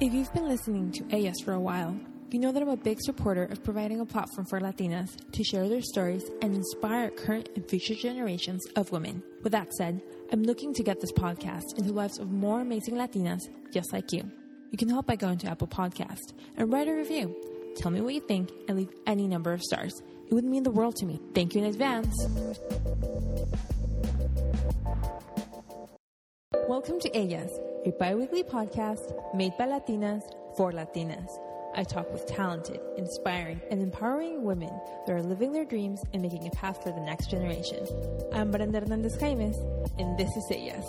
If you've been listening to Ellas for a while, you know that I'm a big supporter of providing a platform for Latinas to share their stories and inspire current and future generations of women. With that said, I'm looking to get this podcast into the lives of more amazing Latinas just like you. You can help by going to Apple Podcast and write a review. Tell me what you think and leave any number of stars. It would mean the world to me. Thank you in advance. Welcome to Ellas, a bi-weekly podcast made by Latinas for Latinas. I talk with talented, inspiring, and empowering women that are living their dreams and making a path for the next generation. I'm Brenda Hernandez Jaimes, and this is Ellas.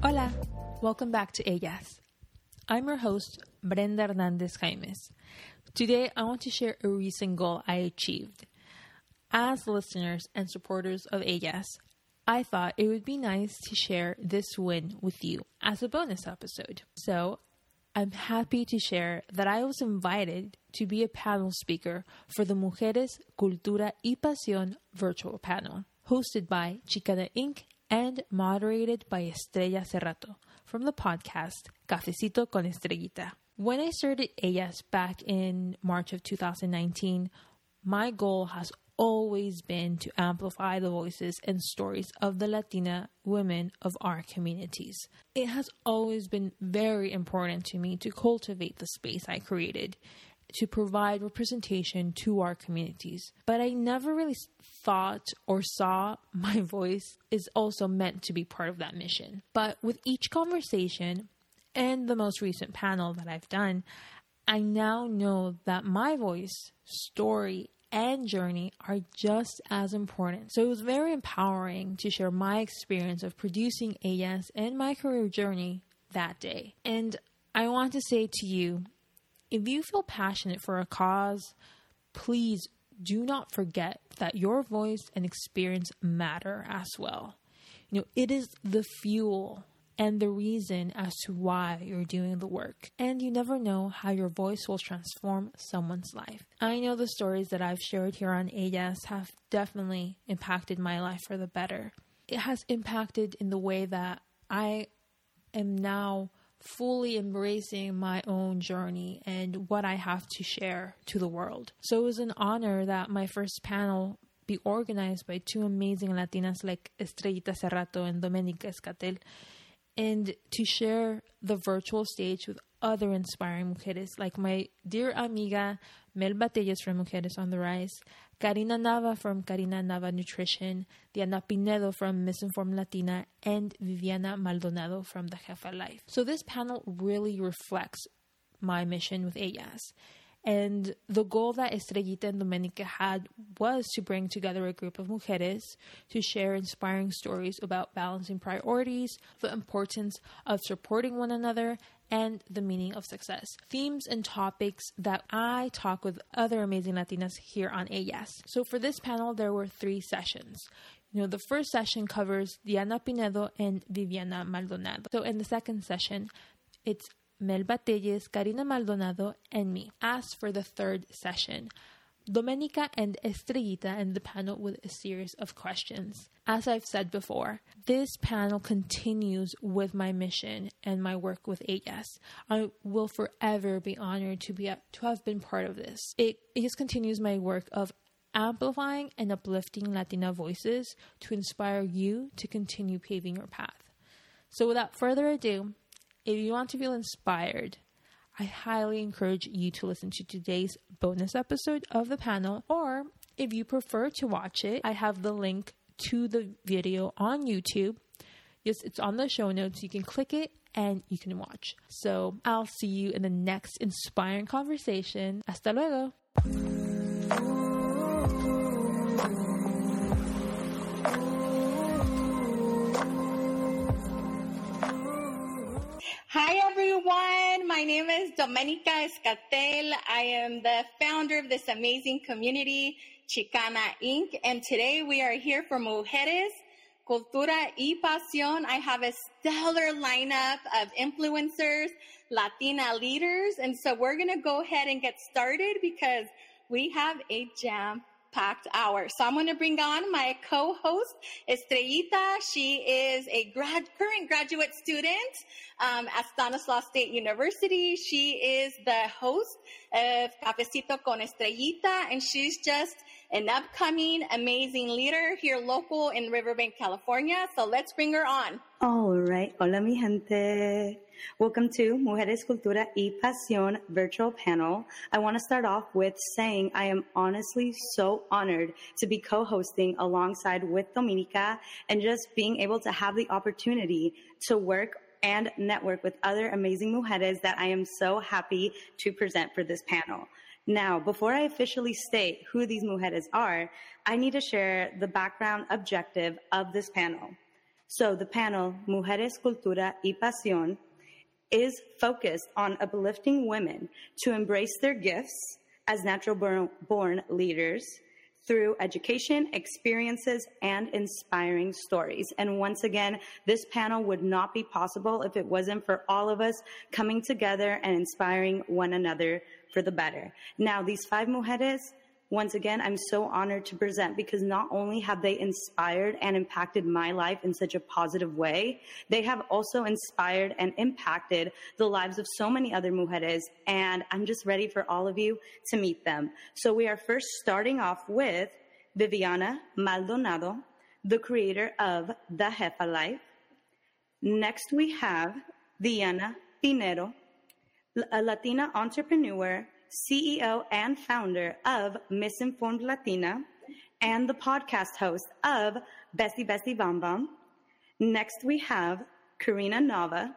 Hola, welcome back to Ellas. I'm your host, Brenda Hernandez Jaimes. Today, I want to share a recent goal I achieved. As listeners and supporters of Ellas, I thought it would be nice to share this win with you as a bonus episode. So, I'm happy to share that I was invited to be a panel speaker for the Mujeres, Cultura y Pasión virtual panel, hosted by Chicana Inc. and moderated by Estrella Cerrato from the podcast Cafecito con Estrellita. When I started Ellas back in March of 2019, my goal has always been to amplify the voices and stories of the Latina women of our communities. It has always been very important to me to cultivate the space I created to provide representation to our communities. But I never really thought or saw my voice is also meant to be part of that mission. But with each conversation and the most recent panel that I've done, I now know that my voice, story, and journey are just as important. So it was very empowering to share my experience of producing Ellas and my career journey that day. And I want to say to you if you feel passionate for a cause, please do not forget that your voice and experience matter as well. You know, it is the fuel and the reason as to why you're doing the work. And you never know how your voice will transform someone's life. I know the stories that I've shared here on Ellas have definitely impacted my life for the better. It has impacted in the way that I am now fully embracing my own journey and what I have to share to the world. So it was an honor that my first panel be organized by two amazing Latinas like Estrellita Serrato and Domenica Escatel and to share the virtual stage with other inspiring mujeres like my dear amiga Melba Tellez from Mujeres on the Rise, Karina Nava from Karina Nava Nutrition, Diana Pinedo from Misinformed Latina, and Viviana Maldonado from The Jefa Life. So this panel really reflects my mission with Ellas and the goal that Estrellita and Domenica had was to bring together a group of mujeres to share inspiring stories about balancing priorities, the importance of supporting one another, and the meaning of success. Themes and topics that I talk with other amazing Latinas here on Ellas. So for this panel, there were three sessions. You know, the first session covers Diana Pinedo and Viviana Maldonado. So in the second session, it's Melba Tellez, Karina Maldonado, and me. As for the third session, Domenica and Estrellita and the panel with a series of questions. As I've said before, this panel continues with my mission and my work with Ellas. I will forever be honored to be to have been part of this. It, it just continues my work of amplifying and uplifting Latina voices to inspire you to continue paving your path. So without further ado, if you want to feel inspired, I highly encourage you to listen to today's bonus episode of the panel, or if you prefer to watch it, I have the link to the video on YouTube. Yes, it's on the show notes. You can click it and you can watch. So I'll see you in the next inspiring conversation. Hasta luego. Hi everyone, my name is Domenica Escatel. I am the founder of this amazing community, Chicana Inc. And today we are here for Mujeres, Cultura y Pasión. I have a stellar lineup of influencers, Latina leaders. And so we're going to go ahead and get started because we have a jam packed hour. So I'm going to bring on my co-host, Estrellita. She is a grad, current graduate student um, at Stanislaus State University. She is the host of Cafecito con Estrellita, and she's just an upcoming amazing leader here local in Riverbank, California. So let's bring her on. All right. Hola, mi gente. Welcome to Mujeres, Cultura y Pasión virtual panel. I want to start off with saying I am honestly so honored to be co-hosting alongside with Domenica and just being able to have the opportunity to work and network with other amazing mujeres that I am so happy to present for this panel. Now, before I officially state who these mujeres are, I need to share the background objective of this panel. So the panel, Mujeres, Cultura y Pasión, is focused on uplifting women to embrace their gifts as natural born leaders through education, experiences, and inspiring stories. And once again, this panel would not be possible if it wasn't for all of us coming together and inspiring one another for the better. Now, these five mujeres, once again, I'm so honored to present because not only have they inspired and impacted my life in such a positive way, they have also inspired and impacted the lives of so many other mujeres. And I'm just ready for all of you to meet them. So we are first starting off with Viviana Maldonado, the creator of The Jefa Life. Next, we have Diana Pinedo, a Latina entrepreneur, CEO, and founder of Misinformed Latina, and the podcast host of Bestie Bestie Bam Bam. Next, we have Karina Nava,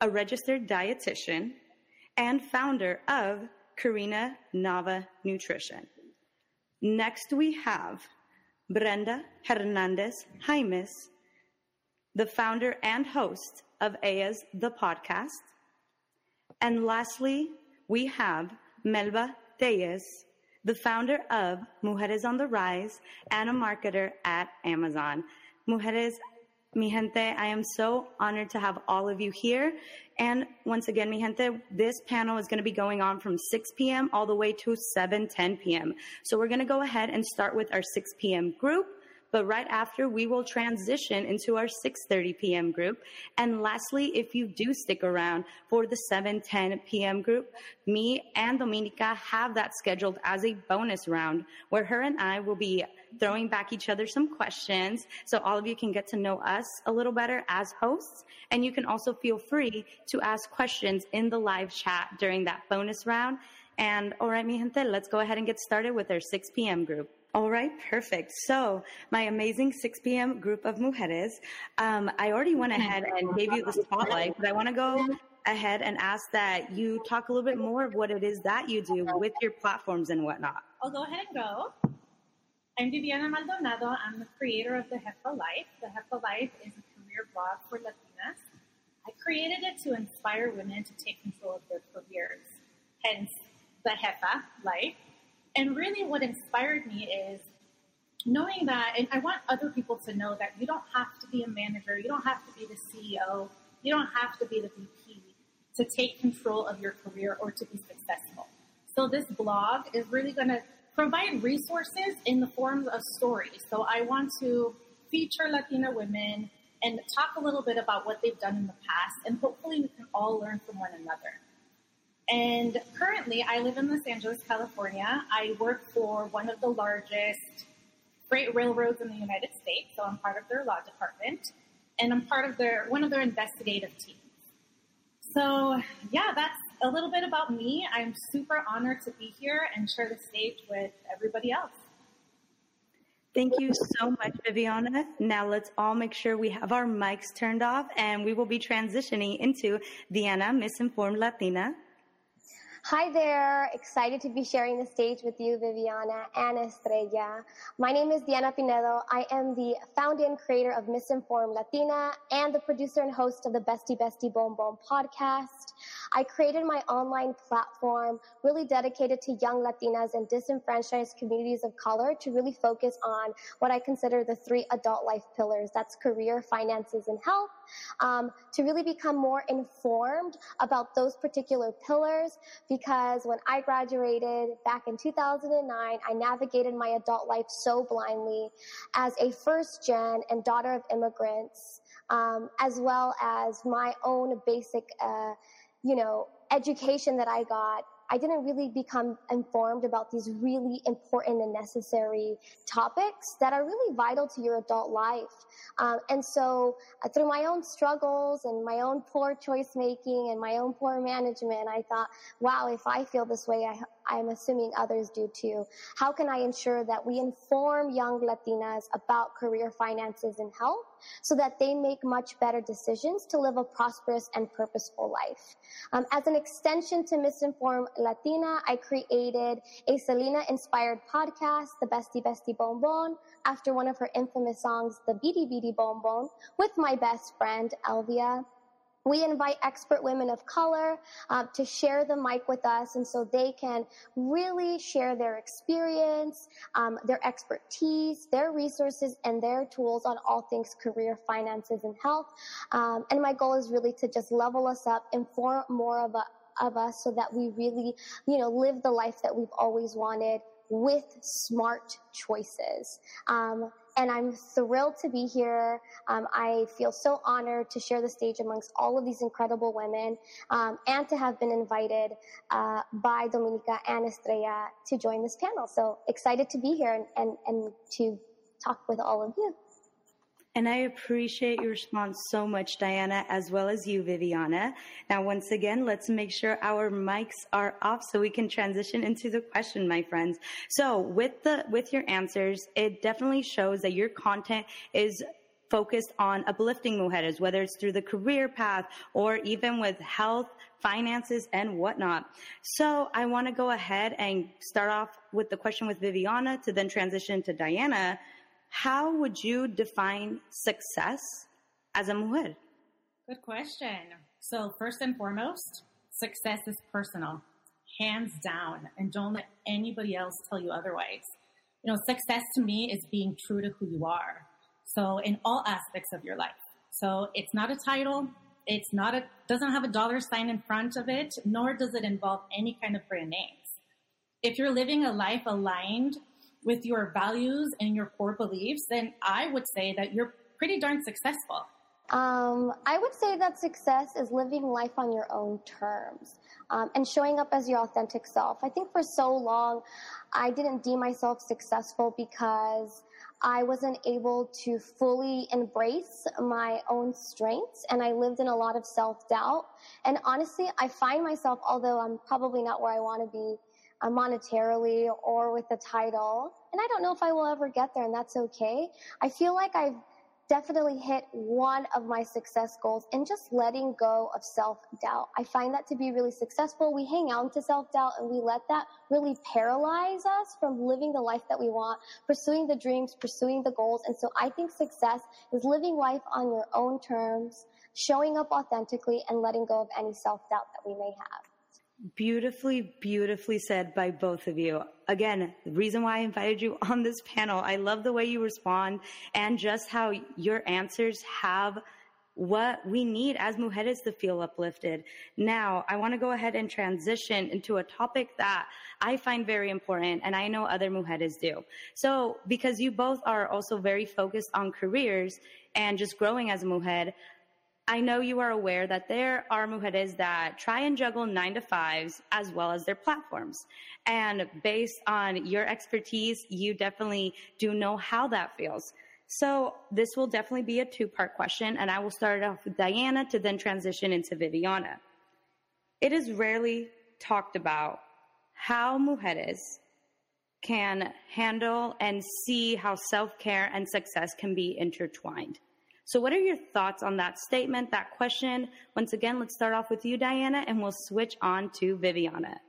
a registered dietitian and founder of Karina Nava Nutrition. Next, we have Brenda Hernandez Jaimes, the founder and host of Ellas the podcast. And lastly, we have Melba Tellez, the founder of Mujeres on the Rise and a marketer at Amazon. Mujeres, mi gente, I am so honored to have all of you here. And once again, mi gente, this panel is going to be going on from 6 p.m. all the way to 7, 10 p.m. So we're going to go ahead and start with our 6 p.m. group but right after we will transition into our 6:30 p.m. group. And lastly, if you do stick around for the 7:10 p.m. group, me and Domenica have that scheduled as a bonus round where her and I will be throwing back each other some questions so all of you can get to know us a little better as hosts. And you can also feel free to ask questions in the live chat during that bonus round. And all right, mi gente, let's go ahead and get started with our 6 p.m. group. All right, perfect. So, my amazing 6 p.m. group of mujeres, um, I already went ahead and gave you the spotlight, but I want to go ahead and ask that you talk a little bit more of what it is that you do with your platforms and whatnot. I'll go ahead and go. I'm Viviana Maldonado. I'm the creator of The Jefa Life. The Jefa Life is a career blog for Latinas. I created it to inspire women to take control of their careers, hence The Jefa Life. And really, what inspired me is knowing that, and I want other people to know that you don't have to be a manager, you don't have to be the CEO, you don't have to be the VP to take control of your career or to be successful. So, this blog is really going to provide resources in the forms of stories. So, I want to feature Latina women and talk a little bit about what they've done in the past, and hopefully, we can all learn from one another. And currently, I live in Los Angeles, California. I work for one of the largest freight railroads in the United States, so I'm part of their law department, and I'm part of their one of their investigative teams. So, yeah, that's a little bit about me. I'm super honored to be here and share the stage with everybody else. Thank you so much, Viviana. Now let's all make sure we have our mics turned off and we will be transitioning into Diana, Misinformed Latina. Hi there. Excited to be sharing the stage with you, Viviana and Estrella. My name is Diana Pinedo. I am the founder and creator of Misinformed Latina and the producer and host of the Bestie Bestie Boom Boom podcast. I created my online platform really dedicated to young Latinas and disenfranchised communities of color to really focus on what I consider the three adult life pillars. That's career, finances, and health. Um, to really become more informed about those particular pillars because when I graduated back in 2009, I navigated my adult life so blindly as a first gen and daughter of immigrants um, as well as my own basic, uh, you know, education that I got I didn't really become informed about these really important and necessary topics that are really vital to your adult life. Um, and so, uh, through my own struggles and my own poor choice making and my own poor management, I thought, wow, if I feel this way, I, I'm assuming others do too. How can I ensure that we inform young Latinas about career finances and health so that they make much better decisions to live a prosperous and purposeful life? Um, as an extension to Misinform Latina, I created a Selena inspired podcast, The Bestie Bestie Bom Bom, after one of her infamous songs, The Bidi Bidi Bom Bom, with my best friend, Elvia. We invite expert women of color uh, to share the mic with us, and so they can really share their experience, um, their expertise, their resources, and their tools on all things career, finances, and health. Um, and my goal is really to just level us up, inform more of, a, of us, so that we really, you know, live the life that we've always wanted with smart choices. Um, and I'm thrilled to be here. Um, I feel so honored to share the stage amongst all of these incredible women um, and to have been invited uh, by Domenica and Estrella to join this panel. So excited to be here and, and, and to talk with all of you. And I appreciate your response so much, Diana, as well as you, Viviana. Now, once again, let's make sure our mics are off so we can transition into the question, my friends. So with the, with your answers, it definitely shows that your content is focused on uplifting mujeres, whether it's through the career path or even with health, finances, and whatnot. So I want to go ahead and start off with the question with Viviana to then transition to Diana. How would you define success as a mujer? Good question. So, first and foremost, success is personal, hands down, and don't let anybody else tell you otherwise. You know, success to me is being true to who you are. So, in all aspects of your life. So, it's not a title, it's not a doesn't have a dollar sign in front of it, nor does it involve any kind of brand names. If you're living a life aligned with your values and your core beliefs, then I would say that you're pretty darn successful. Um, I would say that success is living life on your own terms um, and showing up as your authentic self. I think for so long, I didn't deem myself successful because I wasn't able to fully embrace my own strengths and I lived in a lot of self doubt. And honestly, I find myself, although I'm probably not where I want to be, uh, monetarily or with the title. And I don't know if I will ever get there, and that's okay. I feel like I've definitely hit one of my success goals in just letting go of self doubt. I find that to be really successful. We hang on to self doubt and we let that really paralyze us from living the life that we want, pursuing the dreams, pursuing the goals. And so I think success is living life on your own terms, showing up authentically, and letting go of any self doubt that we may have. Beautifully, beautifully said by both of you. Again, the reason why I invited you on this panel, I love the way you respond and just how your answers have what we need as mujeres to feel uplifted. Now, I want to go ahead and transition into a topic that I find very important and I know other mujeres do. So, because you both are also very focused on careers and just growing as a mujer, I know you are aware that there are mujeres that try and juggle nine to fives as well as their platforms. And based on your expertise, you definitely do know how that feels. So this will definitely be a two part question, and I will start off with Diana to then transition into Viviana. It is rarely talked about how mujeres can handle and see how self care and success can be intertwined. So, what are your thoughts on that statement, that question? Once again, let's start off with you, Diana, and we'll switch on to Viviana.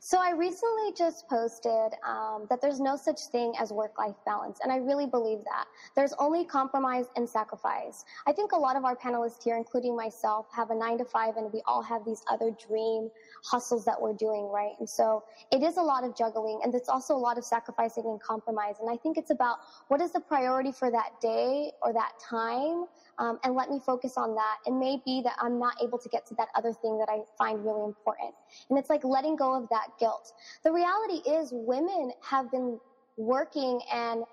So I recently just posted um, that there's no such thing as work-life balance, and I really believe that. There's only compromise and sacrifice. I think a lot of our panelists here, including myself, have a nine to five, and we all have these other dream hustles that we're doing, right? And so it is a lot of juggling, and it's also a lot of sacrificing and compromise. And I think it's about what is the priority for that day or that time um, and let me focus on that. It may be that I'm not able to get to that other thing that I find really important. And it's like letting go of that guilt. The reality is women have been working and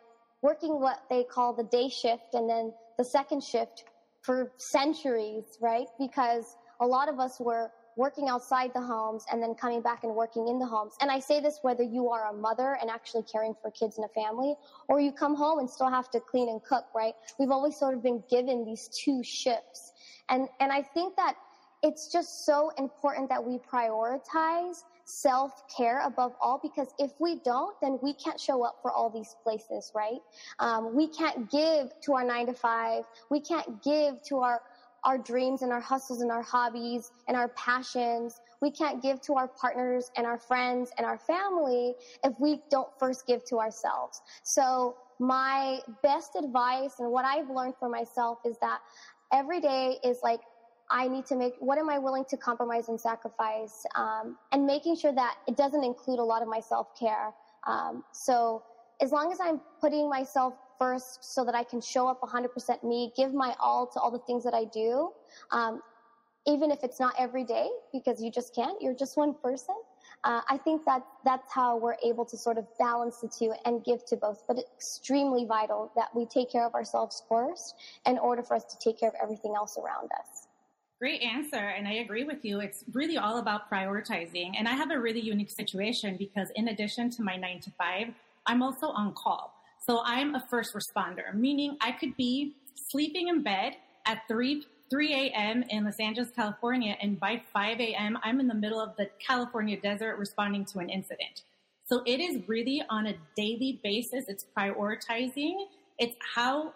working what they call the day shift and then the second shift for centuries, right? Because a lot of us were working outside the homes and then coming back and working in the homes. And I say this whether you are a mother and actually caring for kids in a family, or you come home and still have to clean and cook, right? We've always sort of been given these two shifts. And, and I think that it's just so important that we prioritize self-care above all because if we don't then we can't show up for all these places right um, we can't give to our nine to five we can't give to our our dreams and our hustles and our hobbies and our passions. We can't give to our partners and our friends and our family if we don't first give to ourselves. So my best advice and what I've learned for myself is that every day is like I need to make what am I willing to compromise and sacrifice, um, and making sure that it doesn't include a lot of my self care. Um, so as long as I'm putting myself first so that I can show up 100% me, give my all to all the things that I do, um, even if it's not every day, because you just can't, you're just one person. Uh, I think that that's how we're able to sort of balance the two and give to both. But it's extremely vital that we take care of ourselves first in order for us to take care of everything else around us. Great answer, and I agree with you. It's really all about prioritizing. And I have a really unique situation because, in addition to my nine to five, I'm also on call. So I'm a first responder, meaning I could be sleeping in bed at 3 3 a.m. in Los Angeles, California, and by 5 a.m., I'm in the middle of the California desert responding to an incident. So it is really on a daily basis. It's prioritizing. It's how,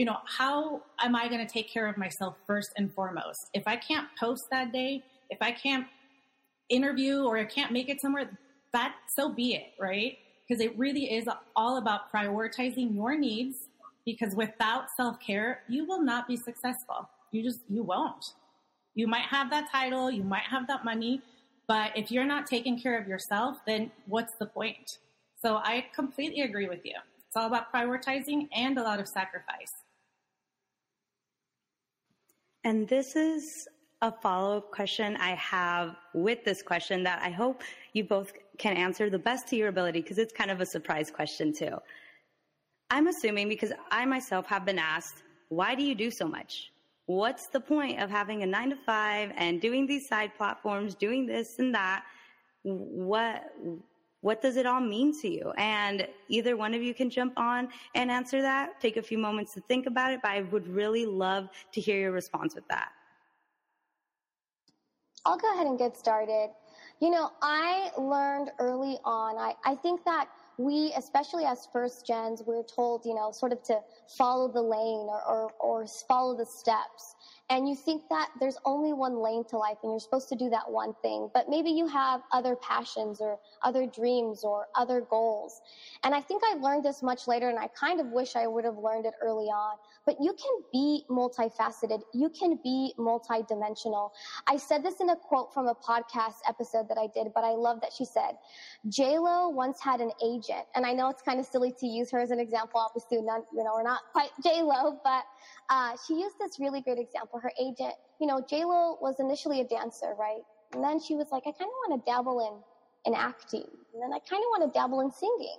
you know, how am I going to take care of myself first and foremost? If I can't post that day, if I can't interview or I can't make it somewhere, that so be it, right? because it really is all about prioritizing your needs because without self-care, you will not be successful. You just, you won't. You might have that title, you might have that money, but if you're not taking care of yourself, then what's the point? So I completely agree with you. It's all about prioritizing and a lot of sacrifice. And this is a follow up question I have with this question that I hope you both can answer the best to your ability because it's kind of a surprise question too. I'm assuming because I myself have been asked, why do you do so much? What's the point of having a nine to five and doing these side platforms, doing this and that? What, what does it all mean to you? And either one of you can jump on and answer that. Take a few moments to think about it, but I would really love to hear your response with that. I'll go ahead and get started. You know, I learned early on, I, I think that we, especially as first gens, we're told, you know, sort of to follow the lane or, or, or follow the steps and you think that there's only one lane to life and you're supposed to do that one thing, but maybe you have other passions or other dreams or other goals. And I think I learned this much later and I kind of wish I would have learned it early on. But you can be multifaceted. You can be multidimensional. I said this in a quote from a podcast episode that I did, but I love that she said, J-Lo once had an agent. And I know it's kind of silly to use her as an example. Obviously, none, you know, we're not quite J-Lo, but uh, she used this really great example. Her agent, you know, Lo was initially a dancer, right? And then she was like, I kind of want to dabble in, in acting. And then I kind of want to dabble in singing.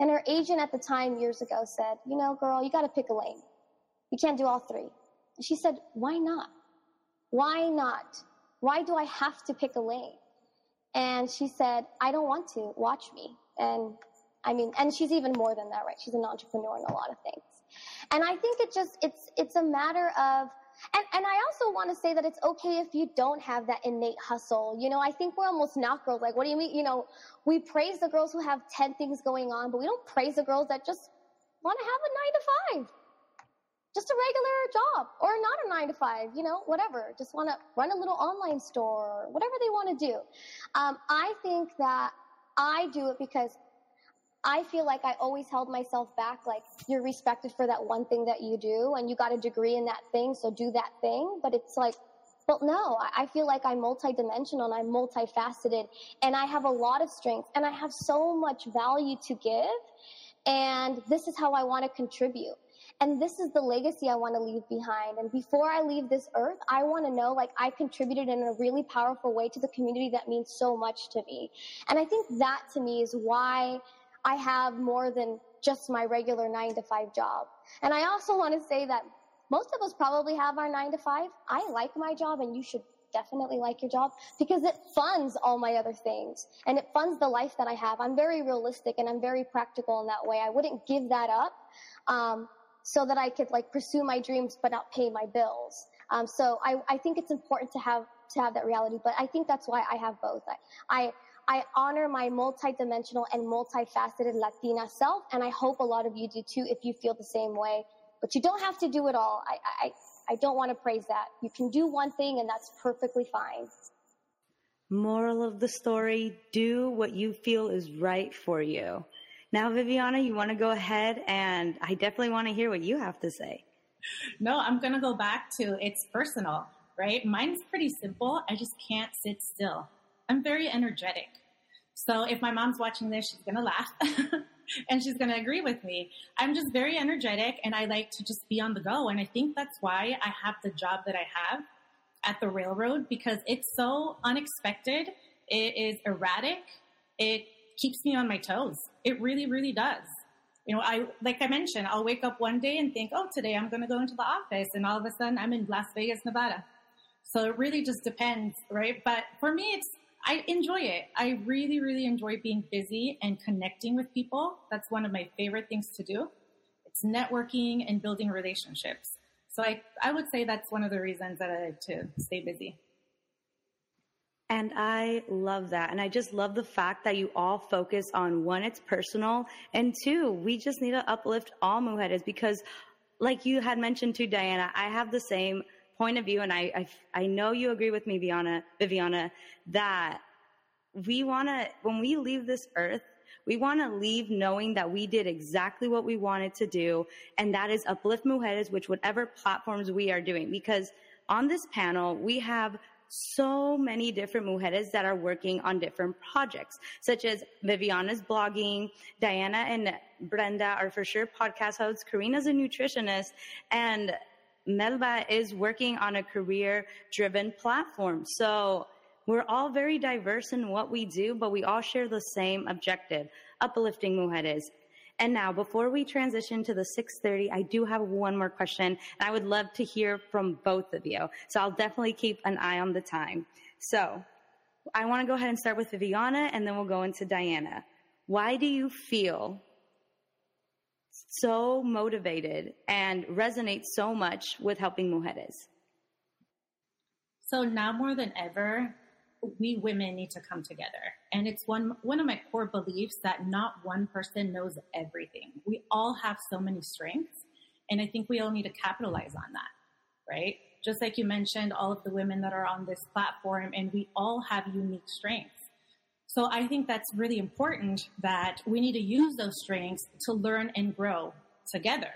And her agent at the time years ago said, you know, girl, you got to pick a lane. You can't do all three. And she said, why not? Why not? Why do I have to pick a lane? And she said, I don't want to. Watch me. And I mean, and she's even more than that, right? She's an entrepreneur in a lot of things. And I think it just, it's, it's a matter of, and, and I also want to say that it's okay if you don't have that innate hustle. You know, I think we're almost not girls. Like, what do you mean? You know, we praise the girls who have 10 things going on, but we don't praise the girls that just want to have a nine to five. just a regular job or not a nine to five, you know, whatever. Just want to run a little online store whatever they want to do. Um, I think that I do it because I feel like I always held myself back. Like you're respected for that one thing that you do and you got a degree in that thing. So do that thing. But it's like, well, no, I feel like I'm multidimensional and I'm multifaceted and I have a lot of strength and I have so much value to give. And this is how I want to contribute. And this is the legacy I want to leave behind. And before I leave this earth, I want to know like I contributed in a really powerful way to the community that means so much to me. And I think that to me is why I have more than just my regular nine to five job. And I also want to say that most of us probably have our nine to five. I like my job and you should definitely like your job because it funds all my other things and it funds the life that I have. I'm very realistic and I'm very practical in that way. I wouldn't give that up. Um, so that I could like pursue my dreams but not pay my bills. Um, so I, I think it's important to have to have that reality. But I think that's why I have both. I I, I honor my multidimensional and multifaceted Latina self, and I hope a lot of you do too if you feel the same way. But you don't have to do it all. I I, I don't want to praise that. You can do one thing, and that's perfectly fine. Moral of the story: Do what you feel is right for you. Now, Viviana, you want to go ahead and I definitely want to hear what you have to say. No, I'm going to go back to it's personal, right? Mine's pretty simple. I just can't sit still. I'm very energetic. So if my mom's watching this, she's going to laugh and she's going to agree with me. I'm just very energetic and I like to just be on the go. And I think that's why I have the job that I have at the railroad because it's so unexpected. It is erratic. It keeps me on my toes. It really, really does. You know, I, like I mentioned, I'll wake up one day and think, oh, today I'm going to go into the office. And all of a sudden I'm in Las Vegas, Nevada. So it really just depends, right? But for me, it's, I enjoy it. I really, really enjoy being busy and connecting with people. That's one of my favorite things to do. It's networking and building relationships. So I, I would say that's one of the reasons that I like to stay busy. And I love that. And I just love the fact that you all focus on one, it's personal, and two, we just need to uplift all mujeres because, like you had mentioned too, Diana, I have the same point of view, and I I, I know you agree with me, Viviana, Viviana, that we want to when we leave this earth. We want to leave knowing that we did exactly what we wanted to do, and that is uplift mujeres, which whatever platforms we are doing. Because on this panel, we have so many different mujeres that are working on different projects, such as Viviana's blogging, Diana and Brenda are for sure podcast hosts, Karina's a nutritionist, and Melba is working on a career driven platform. So we're all very diverse in what we do, but we all share the same objective, uplifting mujeres, and now, before we transition to the 6:30, I do have one more question, and I would love to hear from both of you. So I'll definitely keep an eye on the time. So I want to go ahead and start with Viviana, and then we'll go into Diana. Why do you feel so motivated and resonate so much with helping mujeres? So now more than ever, we women need to come together. And it's one, one of my core beliefs that not one person knows everything. We all have so many strengths. And I think we all need to capitalize on that, right? Just like you mentioned, all of the women that are on this platform, and we all have unique strengths. So I think that's really important that we need to use those strengths to learn and grow together.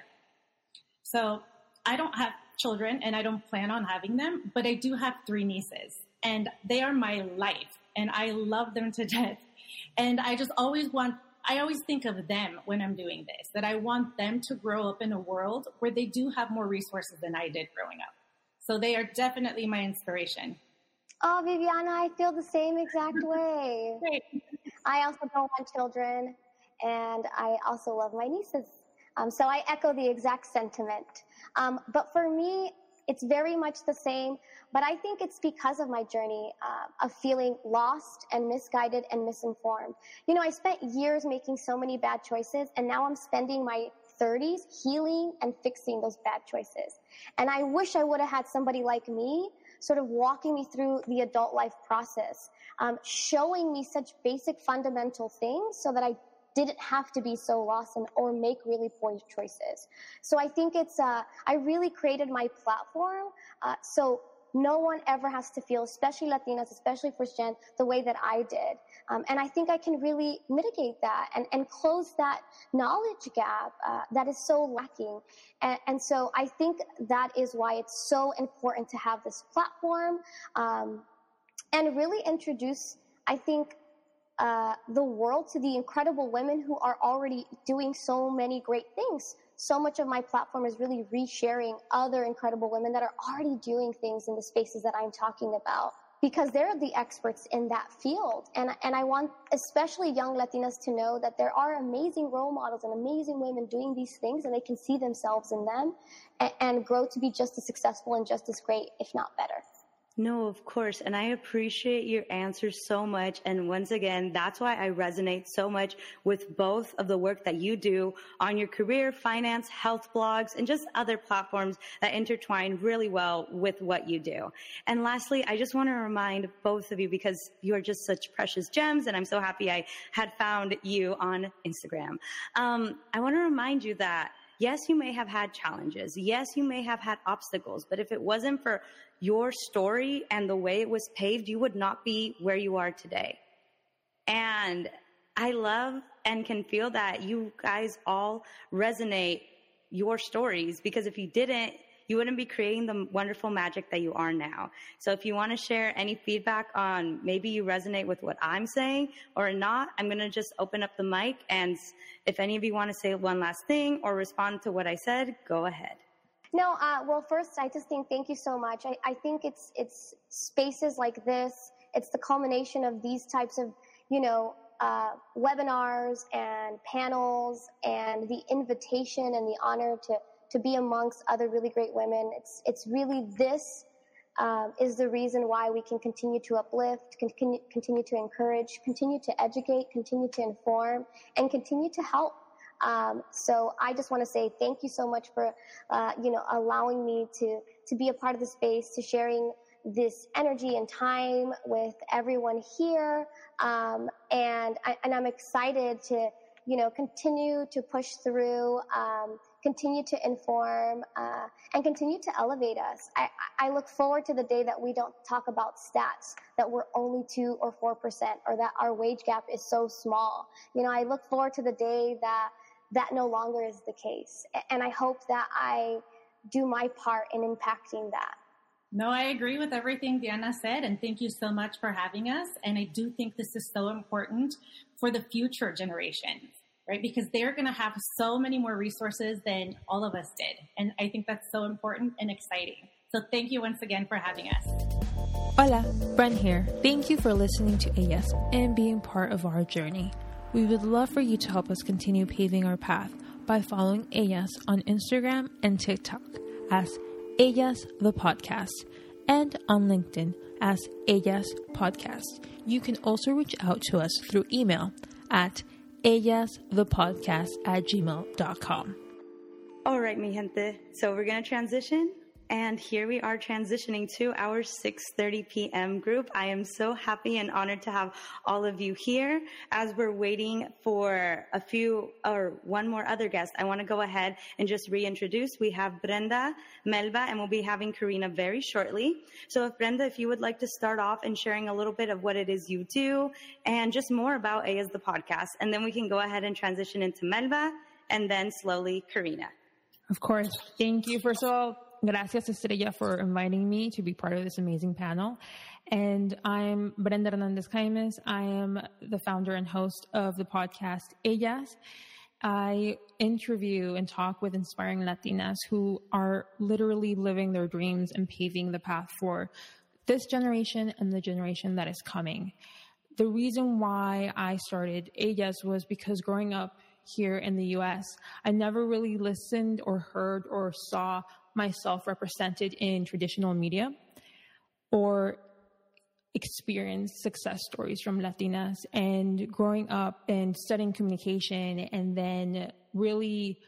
So I don't have children and I don't plan on having them, but I do have three nieces and they are my life and I love them to death. And I just always want, I always think of them when I'm doing this, that I want them to grow up in a world where they do have more resources than I did growing up. So they are definitely my inspiration. Oh, Viviana, I feel the same exact way. I also don't want children, and I also love my nieces. Um, so I echo the exact sentiment. Um, but for me, it's very much the same, but I think it's because of my journey uh, of feeling lost and misguided and misinformed. You know, I spent years making so many bad choices, and now I'm spending my 30s healing and fixing those bad choices. And I wish I would have had somebody like me sort of walking me through the adult life process, um, showing me such basic fundamental things so that I didn't have to be so lost and or make really poor choices. So I think it's uh, I really created my platform uh, so no one ever has to feel, especially Latinas, especially first gen, the way that I did. Um, and I think I can really mitigate that and, and close that knowledge gap uh, that is so lacking. And, and, so I think that is why it's so important to have this platform um, and really introduce, I think, uh, the world to the incredible women who are already doing so many great things. So much of my platform is really resharing other incredible women that are already doing things in the spaces that I'm talking about because they're the experts in that field. And, and I want especially young Latinas to know that there are amazing role models and amazing women doing these things and they can see themselves in them and, and grow to be just as successful and just as great, if not better. No, of course. And I appreciate your answer so much. And once again, that's why I resonate so much with both of the work that you do on your career, finance, health blogs, and just other platforms that intertwine really well with what you do. And lastly, I just want to remind both of you because you are just such precious gems. And I'm so happy I had found you on Instagram. Um, I want to remind you that yes, you may have had challenges. Yes, you may have had obstacles, but if it wasn't for your story and the way it was paved, you would not be where you are today. And I love and can feel that you guys all resonate your stories because if you didn't, you wouldn't be creating the wonderful magic that you are now. So if you want to share any feedback on maybe you resonate with what I'm saying or not, I'm going to just open up the mic. And if any of you want to say one last thing or respond to what I said, go ahead. No, uh, well, first, I just think thank you so much. I, I think it's it's spaces like this. It's the culmination of these types of, you know, uh, webinars and panels and the invitation and the honor to to be amongst other really great women. It's it's really this um, is the reason why we can continue to uplift, continue, continue to encourage, continue to educate, continue to inform, and continue to help um, so I just want to say thank you so much for, uh, you know, allowing me to, to be a part of the space, to sharing this energy and time with everyone here. Um, and, I, and I'm excited to, you know, continue to push through, um, continue to inform, uh, and continue to elevate us. I, I look forward to the day that we don't talk about stats, that we're only two or 4%, or that our wage gap is so small. You know, I look forward to the day that that no longer is the case. And I hope that I do my part in impacting that. No, I agree with everything Diana said, and thank you so much for having us. And I do think this is so important for the future generations, right? Because they're going to have so many more resources than all of us did. And I think that's so important and exciting. So thank you once again for having us. Hola, Bren here. Thank you for listening to Ellas and being part of our journey. We would love for you to help us continue paving our path by following Ellas on Instagram and TikTok as Ellas the Podcast and on LinkedIn as Ellas Podcast. You can also reach out to us through email at ellasthepodcast at gmail.com. All right, mi gente. So we're going to transition and here we are transitioning to our 6:30 p.m. group. I am so happy and honored to have all of you here. As we're waiting for a few or one more other guest, I want to go ahead and just reintroduce. We have Brenda, Melba, and we'll be having Karina very shortly. So if Brenda, if you would like to start off and sharing a little bit of what it is you do and just more about Ellas the podcast, and then we can go ahead and transition into Melba and then slowly Karina. Of course. Thank you. First of all, Gracias, Estrella, for inviting me to be part of this amazing panel. And I'm Brenda Hernandez Jaimes. I am the founder and host of the podcast Ellas. I interview and talk with inspiring Latinas who are literally living their dreams and paving the path for this generation and the generation that is coming. The reason why I started Ellas was because growing up here in the US, I never really listened or heard or saw myself represented in traditional media or experience success stories from Latinas and growing up and studying communication and then really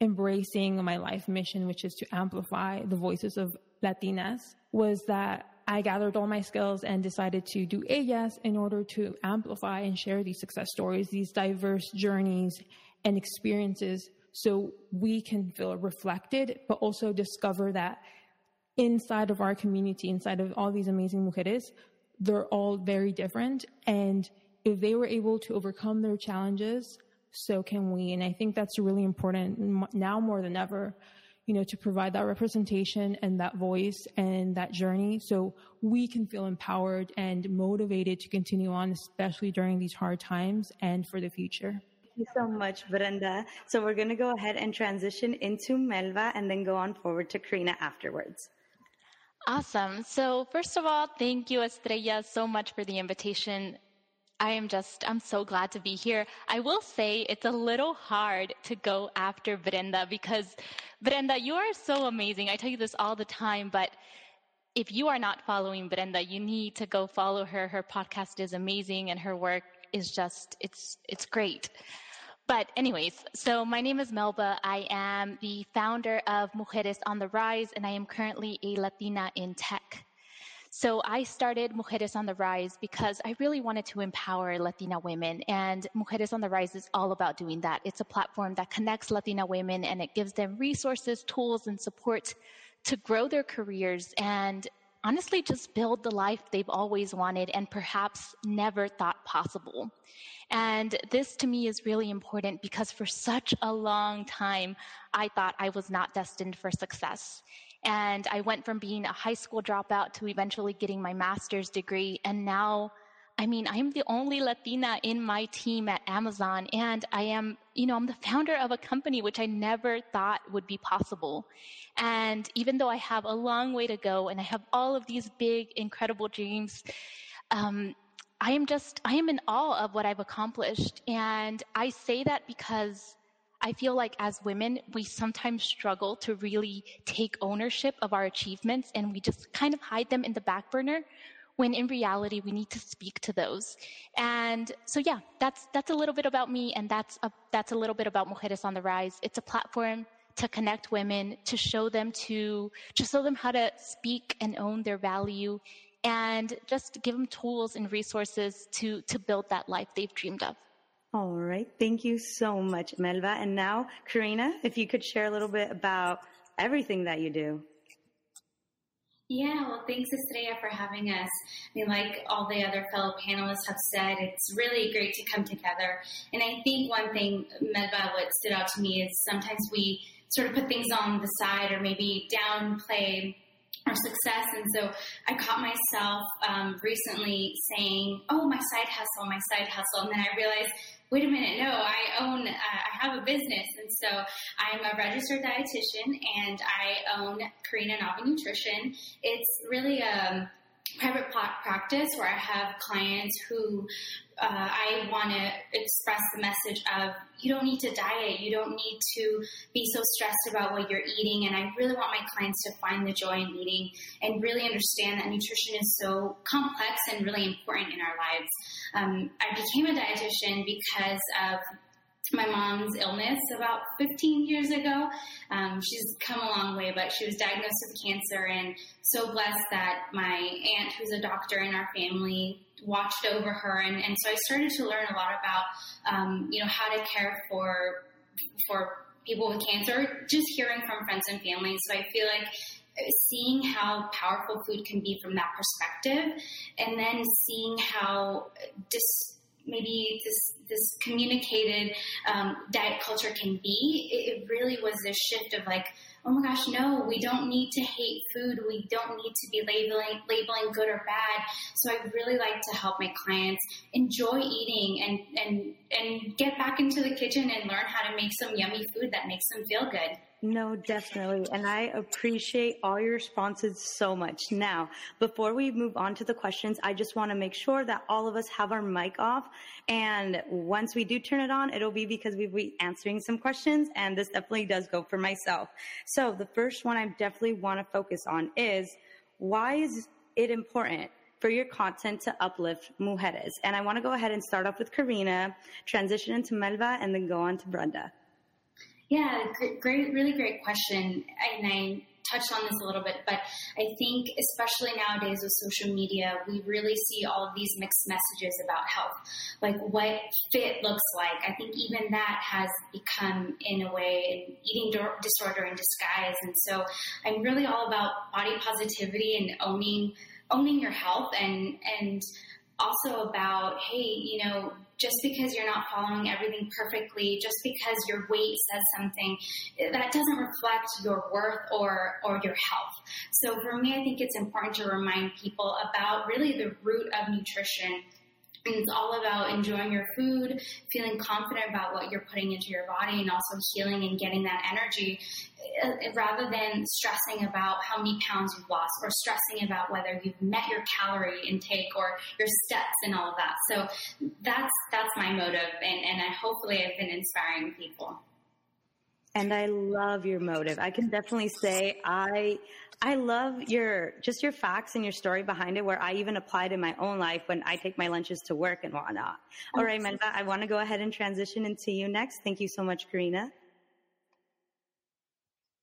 embracing my life mission, which is to amplify the voices of Latinas, was that I gathered all my skills and decided to do Ellas in order to amplify and share these success stories, these diverse journeys and experiences so we can feel reflected, but also discover that inside of our community, inside of all these amazing mujeres, they're all very different. And if they were able to overcome their challenges, so can we. And I think that's really important now more than ever you know, to provide that representation and that voice and that journey so we can feel empowered and motivated to continue on, especially during these hard times and for the future. You so much, Brenda. So we're going to go ahead and transition into Melba and then go on forward to Karina afterwards. Awesome. So first of all, thank you, Estrella, so much for the invitation. I am just, I'm so glad to be here. I will say it's a little hard to go after Brenda because Brenda, you are so amazing. I tell you this all the time, but if you are not following Brenda, you need to go follow her. Her podcast is amazing and her work is just, it's, it's great. But anyways, so my name is Melba. I am the founder of Mujeres on the Rise and I am currently a Latina in tech. So I started Mujeres on the Rise because I really wanted to empower Latina women. And Mujeres on the Rise is all about doing that. It's a platform that connects Latina women and it gives them resources, tools, and support to grow their careers and honestly just build the life they've always wanted and perhaps never thought possible. And this to me is really important because for such a long time, I thought I was not destined for success. And I went from being a high school dropout to eventually getting my master's degree. And now, I mean, I'm the only Latina in my team at Amazon. And I am, you know, I'm the founder of a company which I never thought would be possible. And even though I have a long way to go and I have all of these big, incredible dreams, um, I am just, I am in awe of what I've accomplished. And I say that because I feel like as women, we sometimes struggle to really take ownership of our achievements and we just kind of hide them in the back burner when in reality we need to speak to those. And so yeah, that's that's a little bit about me and that's a, that's a little bit about Mujeres on the Rise. It's a platform to connect women, to show them to to show them how to speak and own their value and just give them tools and resources to to build that life they've dreamed of. All right. Thank you so much, Melba. And now, Karina, if you could share a little bit about everything that you do. Yeah, well, thanks, Estrella, for having us. I mean, like all the other fellow panelists have said, it's really great to come together. And I think one thing, Melba, what stood out to me is sometimes we sort of put things on the side or maybe downplay our success. And so I caught myself um, recently saying, "Oh, my side hustle, my side hustle," and then I realized wait a minute, no, I own, uh, I have a business. And so I'm a registered dietitian and I own Karina Nava Nutrition. It's really a private practice where I have clients who uh, I want to express the message of you don't need to diet, you don't need to be so stressed about what you're eating. And I really want my clients to find the joy in eating and really understand that nutrition is so complex and really important in our lives. Um, I became a dietitian because of my mom's illness about 15 years ago. Um, she's come a long way, but she was diagnosed with cancer, and so blessed that my aunt, who's a doctor in our family, watched over her. And, and so I started to learn a lot about, um, you know, how to care for for people with cancer, just hearing from friends and family. So I feel like seeing how powerful food can be from that perspective, and then seeing how maybe this this communicated um, diet culture can be, it, it really was this shift of like, oh my gosh, no, we don't need to hate food. We don't need to be labeling labeling good or bad. So I really like to help my clients enjoy eating and and and get back into the kitchen and learn how to make some yummy food that makes them feel good. No, definitely. And I appreciate all your responses so much. Now, before we move on to the questions, I just want to make sure that all of us have our mic off. And once we do turn it on, it'll be because we'll be answering some questions. And this definitely does go for myself. So the first one I definitely want to focus on is why is it important for your content to uplift mujeres? And I want to go ahead and start off with Karina, transition into Melba, and then go on to Brenda. Yeah, great, really great question. And I touched on this a little bit, but I think especially nowadays with social media, we really see all of these mixed messages about health, like what fit looks like. I think even that has become, in a way, an eating disorder in disguise. And so I'm really all about body positivity and owning owning your health and and also about hey, you know, just because you're not following everything perfectly, just because your weight says something, eh, that doesn't reflect your worth or, or your health. So for me, I think it's important to remind people about really the root of nutrition it's all about enjoying your food, feeling confident about what you're putting into your body, and also healing and getting that energy uh, rather than stressing about how many pounds you've lost or stressing about whether you've met your calorie intake or your steps and all of that. So that's that's my motive, and, and I hopefully I've been inspiring people. And I love your motive. I can definitely say I I love your just your facts and your story behind it, where I even applied in my own life when I take my lunches to work and whatnot. Oh, All right, Melba, I want to go ahead and transition into you next. Thank you so much, Karina.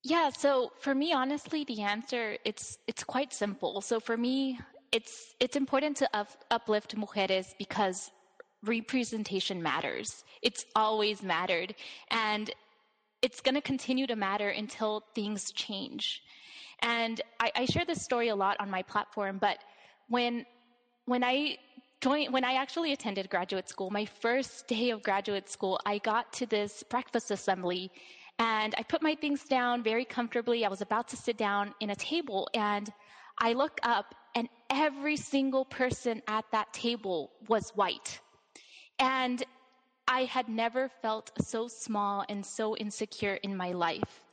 Yeah, so for me, honestly, the answer it's it's quite simple. So for me, it's it's important to up, uplift mujeres because representation matters. It's always mattered, and it's going to continue to matter until things change. And I, I share this story a lot on my platform, but when when I joined, when I actually attended graduate school, my first day of graduate school, I got to this breakfast assembly and I put my things down very comfortably. I was about to sit down in a table and I look up and every single person at that table was white. And I had never felt so small and so insecure in my life.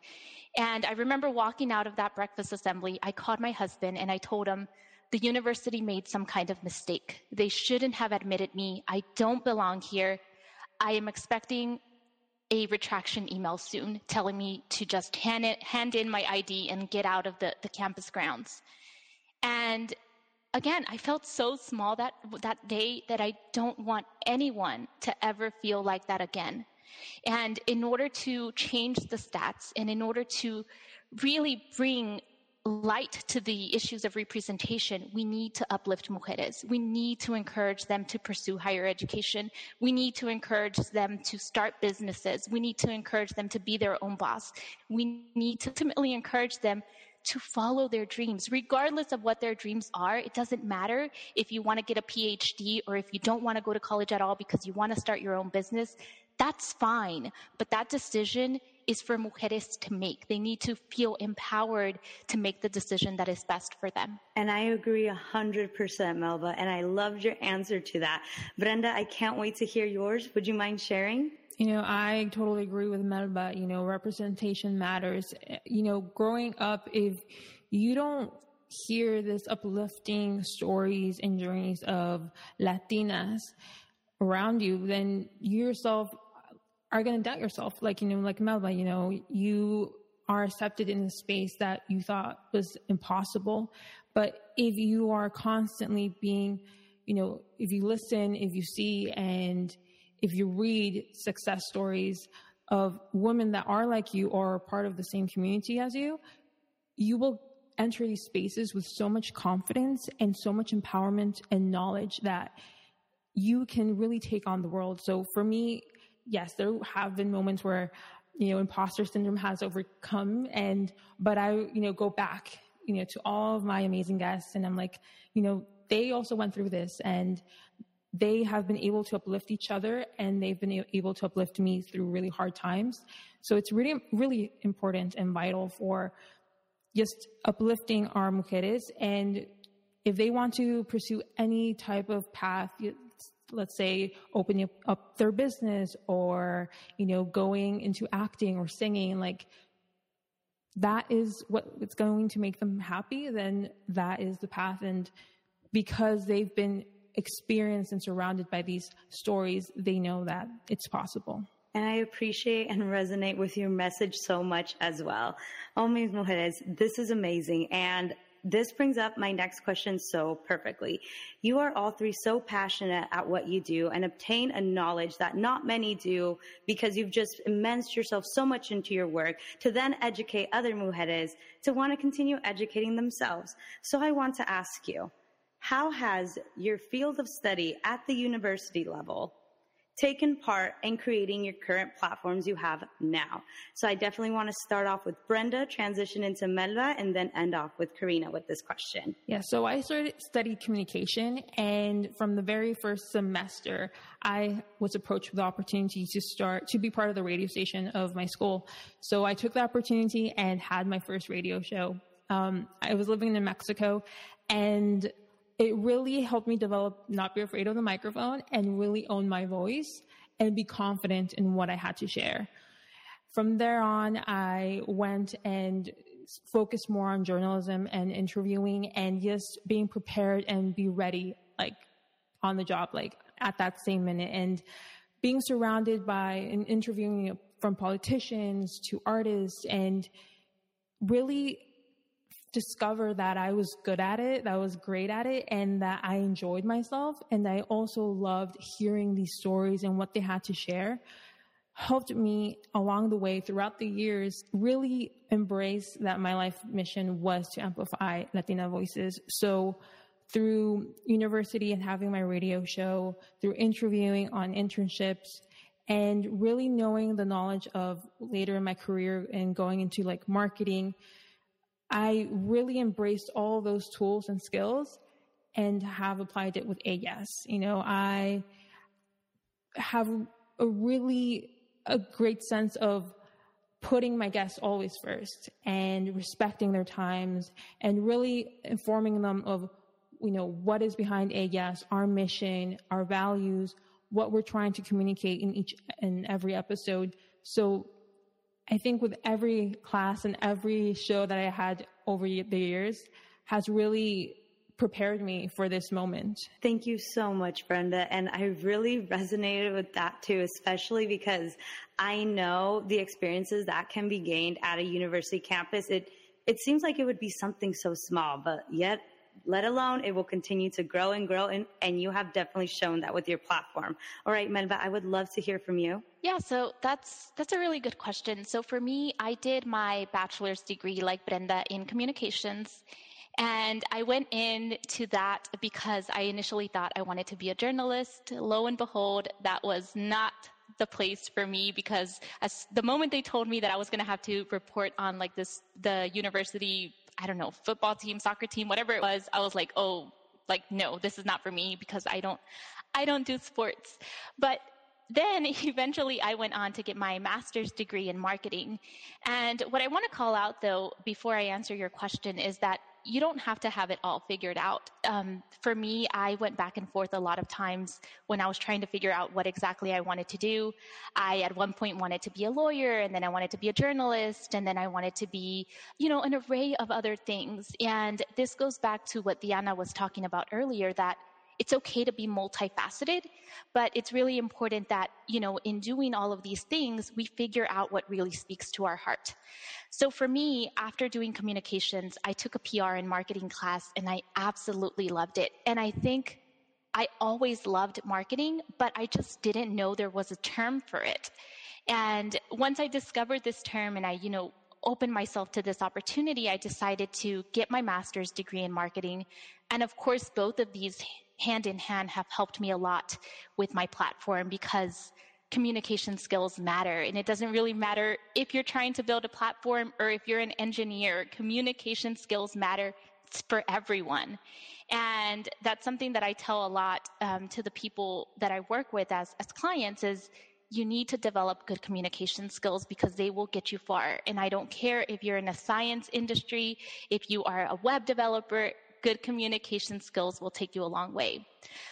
And I remember walking out of that breakfast assembly. I called my husband and I told him, the university made some kind of mistake. They shouldn't have admitted me. I don't belong here. I am expecting a retraction email soon telling me to just hand, it, hand in my ID and get out of the, the campus grounds. And again, I felt so small that, that day that I don't want anyone to ever feel like that again. And in order to change the stats and in order to really bring light to the issues of representation, we need to uplift mujeres. We need to encourage them to pursue higher education. We need to encourage them to start businesses. We need to encourage them to be their own boss. We need to ultimately encourage them to follow their dreams, regardless of what their dreams are. It doesn't matter if you want to get a PhD or if you don't want to go to college at all because you want to start your own business. That's fine. But that decision is for mujeres to make. They need to feel empowered to make the decision that is best for them. And I agree 100%, Melba. And I loved your answer to that. Brenda, I can't wait to hear yours. Would you mind sharing? You know, I totally agree with Melba. You know, representation matters. You know, growing up, if you don't hear this uplifting stories and journeys of Latinas around you, then you yourself are going to doubt yourself. Like, you know, like Melba, you know, you are accepted in a space that you thought was impossible. But if you are constantly being, you know, if you listen, if you see, and if you read success stories of women that are like you or part of the same community as you, you will enter these spaces with so much confidence and so much empowerment and knowledge that you can really take on the world. So for me, yes, there have been moments where, you know, imposter syndrome has overcome and, but I, you know, go back, you know, to all of my amazing guests and I'm like, you know, they also went through this and they have been able to uplift each other and they've been able to uplift me through really hard times. So it's really, really important and vital for just uplifting our mujeres. And if they want to pursue any type of path, let's say opening up their business or you know going into acting or singing like that is what it's going to make them happy then that is the path and because they've been experienced and surrounded by these stories they know that it's possible and I appreciate and resonate with your message so much as well. Oh, mujeres, this is amazing. And this brings up my next question so perfectly. You are all three so passionate at what you do and obtain a knowledge that not many do because you've just immersed yourself so much into your work to then educate other mujeres to want to continue educating themselves. So I want to ask you, how has your field of study at the university level taken part in creating your current platforms you have now. So I definitely want to start off with Brenda, transition into Melba, and then end off with Karina with this question. Yeah, so I started studied communication, and from the very first semester, I was approached with the opportunity to start to be part of the radio station of my school. So I took the opportunity and had my first radio show. Um, I was living in Mexico, and it really helped me develop not be afraid of the microphone and really own my voice and be confident in what I had to share. From there on, I went and focused more on journalism and interviewing and just being prepared and be ready, like on the job, like at that same minute. And being surrounded by and interviewing from politicians to artists and really discover that I was good at it, that I was great at it, and that I enjoyed myself. And I also loved hearing these stories and what they had to share. Helped me along the way throughout the years really embrace that my life mission was to amplify Latina voices. So through university and having my radio show, through interviewing on internships, and really knowing the knowledge of later in my career and going into like marketing, I really embraced all those tools and skills and have applied it with a yes. You know, I have a really a great sense of putting my guests always first and respecting their times and really informing them of you know what is behind a yes our mission our values what we're trying to communicate in each and every episode so I think with every class and every show that I had over the years has really prepared me for this moment. Thank you so much, Brenda. And I really resonated with that too, especially because I know the experiences that can be gained at a university campus. It, it seems like it would be something so small, but yet let alone it will continue to grow and grow. And, and you have definitely shown that with your platform. All right, Melba, I would love to hear from you. Yeah, so that's that's a really good question. So for me, I did my bachelor's degree like Brenda in communications. And I went into that because I initially thought I wanted to be a journalist. Lo and behold, that was not the place for me because as the moment they told me that I was going to have to report on like this the university I don't know, football team, soccer team, whatever it was, I was like, oh, like, no, this is not for me because I don't, I don't do sports. But then eventually I went on to get my master's degree in marketing. And what I want to call out though, before I answer your question is that you don't have to have it all figured out. Um, for me, I went back and forth a lot of times when I was trying to figure out what exactly I wanted to do. I, at one point, wanted to be a lawyer, and then I wanted to be a journalist, and then I wanted to be, you know, an array of other things. And this goes back to what Diana was talking about earlier that it's okay to be multifaceted, but it's really important that, you know, in doing all of these things, we figure out what really speaks to our heart. So for me, after doing communications, I took a PR and marketing class and I absolutely loved it. And I think I always loved marketing, but I just didn't know there was a term for it. And once I discovered this term and I, you know, opened myself to this opportunity, I decided to get my master's degree in marketing. And of course, both of these hand in hand have helped me a lot with my platform because communication skills matter. And it doesn't really matter if you're trying to build a platform or if you're an engineer, communication skills matter for everyone. And that's something that I tell a lot um, to the people that I work with as, as clients is you need to develop good communication skills because they will get you far. And I don't care if you're in a science industry, if you are a web developer, good communication skills will take you a long way.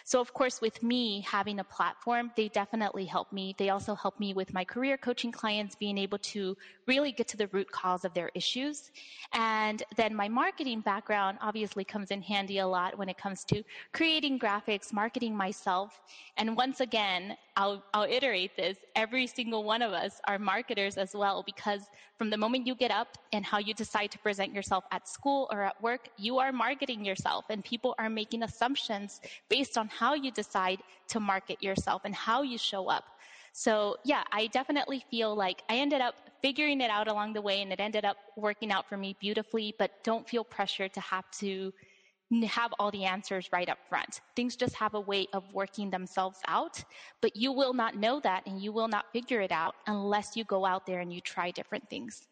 So, of course, with me having a platform, they definitely help me. They also help me with my career coaching clients being able to really get to the root cause of their issues. And then my marketing background obviously comes in handy a lot when it comes to creating graphics, marketing myself. And once again, I'll, I'll iterate this. Every single one of us are marketers as well, because from the moment you get up and how you decide to present yourself at school or at work, you are marketing yourself and people are making assumptions based on how you decide to market yourself and how you show up. So yeah, I definitely feel like I ended up figuring it out along the way and it ended up working out for me beautifully, but don't feel pressure to have to have all the answers right up front. Things just have a way of working themselves out, but you will not know that and you will not figure it out unless you go out there and you try different things.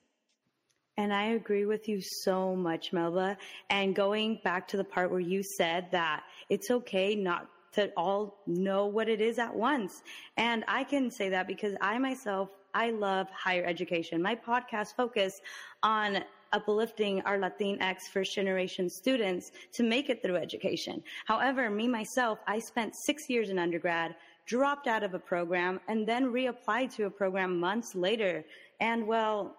And I agree with you so much, Melba. And going back to the part where you said that it's okay not to all know what it is at once. And I can say that because I myself, I love higher education. My podcast focus on uplifting our Latinx first generation students to make it through education. However, me myself, I spent six years in undergrad, dropped out of a program, and then reapplied to a program months later. And well,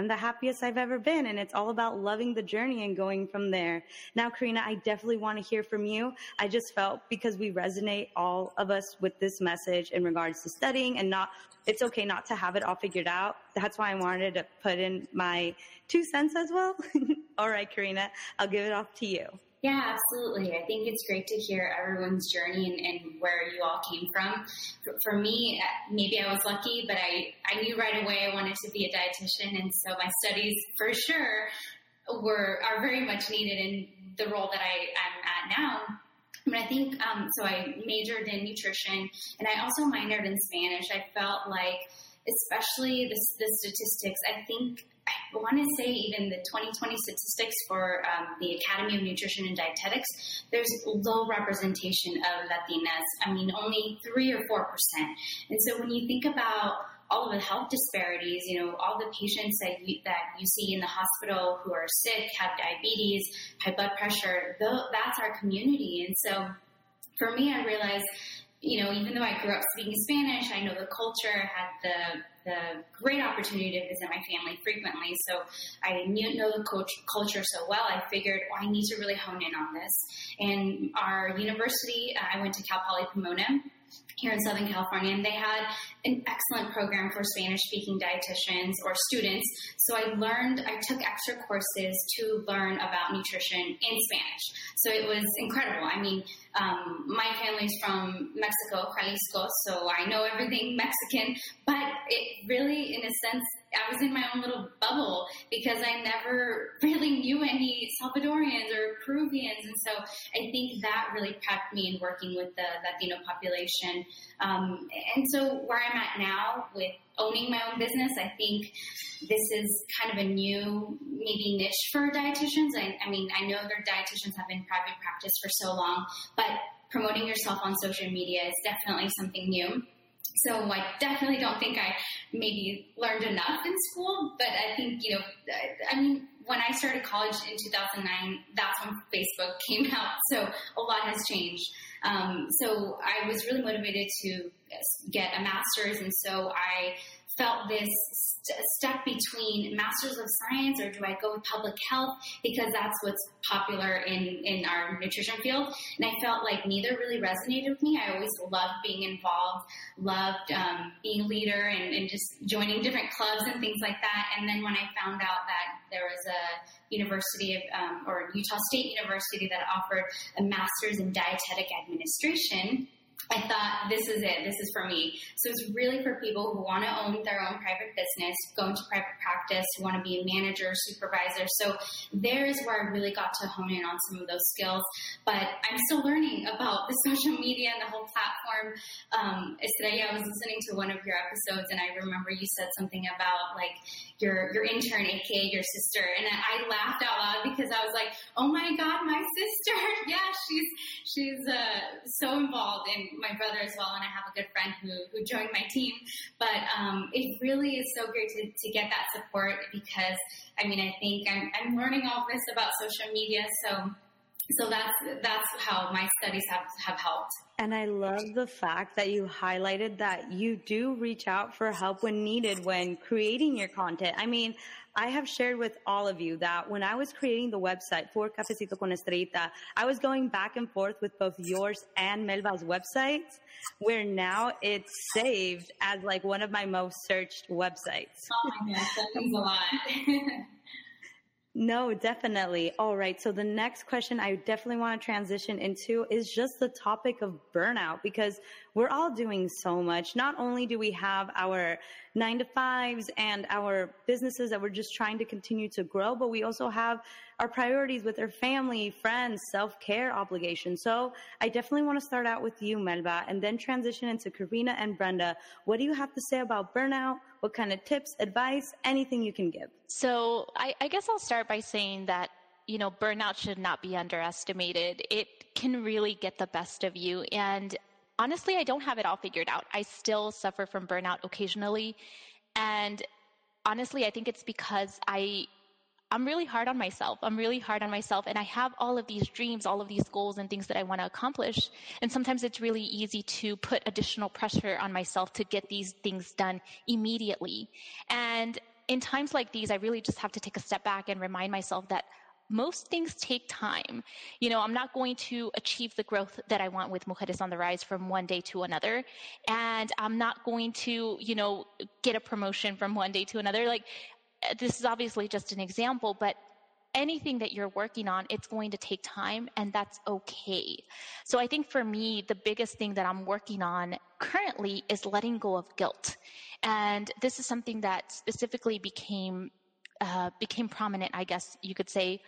I'm the happiest I've ever been. And it's all about loving the journey and going from there. Now, Karina, I definitely want to hear from you. I just felt because we resonate, all of us, with this message in regards to studying and not, it's okay not to have it all figured out. That's why I wanted to put in my two cents as well. all right, Karina, I'll give it off to you. Yeah, absolutely. I think it's great to hear everyone's journey and, and where you all came from. For, me, uh, maybe I was lucky, but I, I knew right away I wanted to be a dietitian, and so my studies for sure were are very much needed in the role that I am at now. But I think um, so. I majored in nutrition, and I also minored in Spanish. I felt like, especially the, the statistics, I think want to say even the 2020 statistics for um, the Academy of Nutrition and Dietetics, there's low representation of Latinas. I mean, only three or four percent. And so when you think about all of the health disparities, you know, all the patients that you, that you see in the hospital who are sick, have diabetes, high blood pressure, that's our community. And so for me, I realized you know, even though I grew up speaking Spanish, I know the culture, I had the the great opportunity to visit my family frequently. So I knew, know the culture so well. I figured, oh, I need to really hone in on this. And our university, uh, I went to Cal Poly Pomona here in Southern California, and they had an excellent program for Spanish speaking dietitians or students. So I learned, I took extra courses to learn about nutrition in Spanish. So it was incredible. I mean, um, my family's from Mexico, Jalisco, so I know everything Mexican, but it really, in a sense, I was in my own little bubble because I never really knew any Salvadorians or Peruvians. And so I think that really prepped me in working with the Latino population. Um, and so where I'm at now with owning my own business, I think this is kind of a new, maybe niche for dietitians. I, I mean, I know their dietitians have been private practice for so long, but promoting yourself on social media is definitely something new. So I definitely don't think I maybe learned enough in school, but I think, you know, I mean, when I started college in 2009, that's when Facebook came out. So a lot has changed. Um, so I was really motivated to get a master's, and so I felt this st- step between masters of science or do I go with public health because that's what's popular in, in our nutrition field. And I felt like neither really resonated with me. I always loved being involved, loved um, being a leader and, and just joining different clubs and things like that. And then when I found out that there was a university of, um, or Utah State University that offered a master's in dietetic administration, I thought this is it. This is for me. So it's really for people who want to own their own private business, go into private practice, want to be a manager, supervisor. So there is where I really got to hone in on some of those skills. But I'm still learning about the social media and the whole platform. Um, Estrella, I was listening to one of your episodes, and I remember you said something about like your your intern, aka your sister, and I laughed out loud because I was like, "Oh my God, my sister! yeah, she's she's uh, so involved, and my brother as well, and I have a good friend who who joined my team. But um, it really is so great to to get that support because I mean, I think I'm I'm learning all this about social media, so so that's that's how my studies have have helped. And I love the fact that you highlighted that you do reach out for help when needed when creating your content. I mean, I have shared with all of you that when I was creating the website for Cafecito con Estrellita, I was going back and forth with both yours and Melba's websites, where now it's saved as like one of my most searched websites. Oh my gosh, that means a lot. No, definitely. All right. So the next question I definitely want to transition into is just the topic of burnout because we're all doing so much. Not only do we have our nine to fives and our businesses that we're just trying to continue to grow, but we also have our priorities with our family, friends, self care obligations. So I definitely want to start out with you, Melba, and then transition into Karina and Brenda. What do you have to say about burnout? What kind of tips, advice, anything you can give? So I, I guess I'll start by saying that you know, burnout should not be underestimated. It can really get the best of you. And honestly, I don't have it all figured out. I still suffer from burnout occasionally. And honestly, I think it's because I I'm really hard on myself. I'm really hard on myself and I have all of these dreams, all of these goals and things that I want to accomplish. And sometimes it's really easy to put additional pressure on myself to get these things done immediately. And in times like these, I really just have to take a step back and remind myself that most things take time. You know, I'm not going to achieve the growth that I want with Mujeres on the Rise from one day to another. And I'm not going to, you know, get a promotion from one day to another. Like, this is obviously just an example, but anything that you're working on, it's going to take time and that's okay. So I think for me, the biggest thing that I'm working on currently is letting go of guilt. And this is something that specifically became, uh, became prominent, I guess you could say,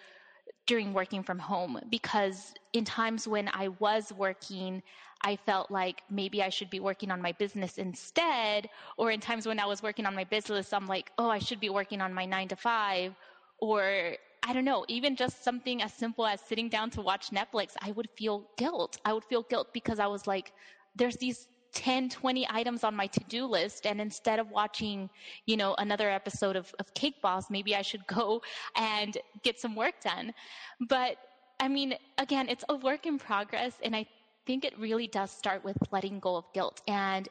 during working from home because in times when I was working, I felt like maybe I should be working on my business instead. Or in times when I was working on my business, I'm like, oh, I should be working on my nine to five. Or I don't know, even just something as simple as sitting down to watch Netflix, I would feel guilt. I would feel guilt because I was like, there's these 10, 20 items on my to-do list. And instead of watching, you know, another episode of, of Cake Boss, maybe I should go and get some work done. But I mean, again, it's a work in progress. And I think it really does start with letting go of guilt and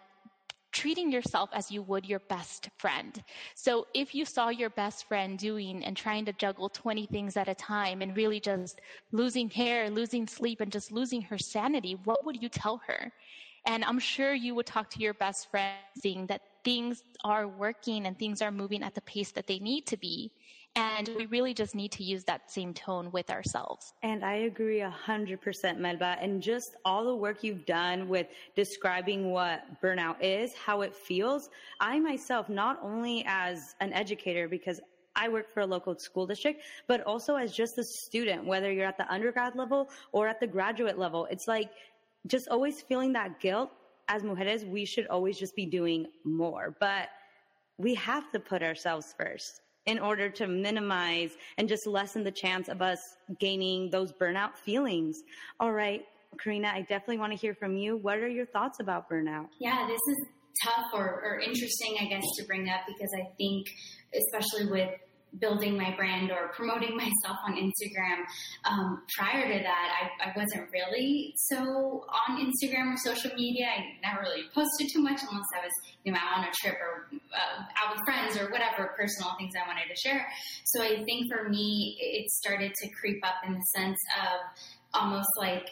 treating yourself as you would your best friend. So if you saw your best friend doing and trying to juggle 20 things at a time and really just losing hair, losing sleep, and just losing her sanity, what would you tell her? And I'm sure you would talk to your best friend saying that things are working and things are moving at the pace that they need to be. And we really just need to use that same tone with ourselves. And I agree 100%, Melba. And just all the work you've done with describing what burnout is, how it feels. I myself, not only as an educator, because I work for a local school district, but also as just a student, whether you're at the undergrad level or at the graduate level. It's like just always feeling that guilt as mujeres, we should always just be doing more. But we have to put ourselves first in order to minimize and just lessen the chance of us gaining those burnout feelings. All right, Karina, I definitely want to hear from you. What are your thoughts about burnout? Yeah, this is tough or, or interesting, I guess, to bring up because I think, especially with building my brand or promoting myself on Instagram. Um, prior to that, I, I, wasn't really so on Instagram or social media. I never really posted too much unless I was, you know, out on a trip or uh, out with friends or whatever personal things I wanted to share. So I think for me, it started to creep up in the sense of almost like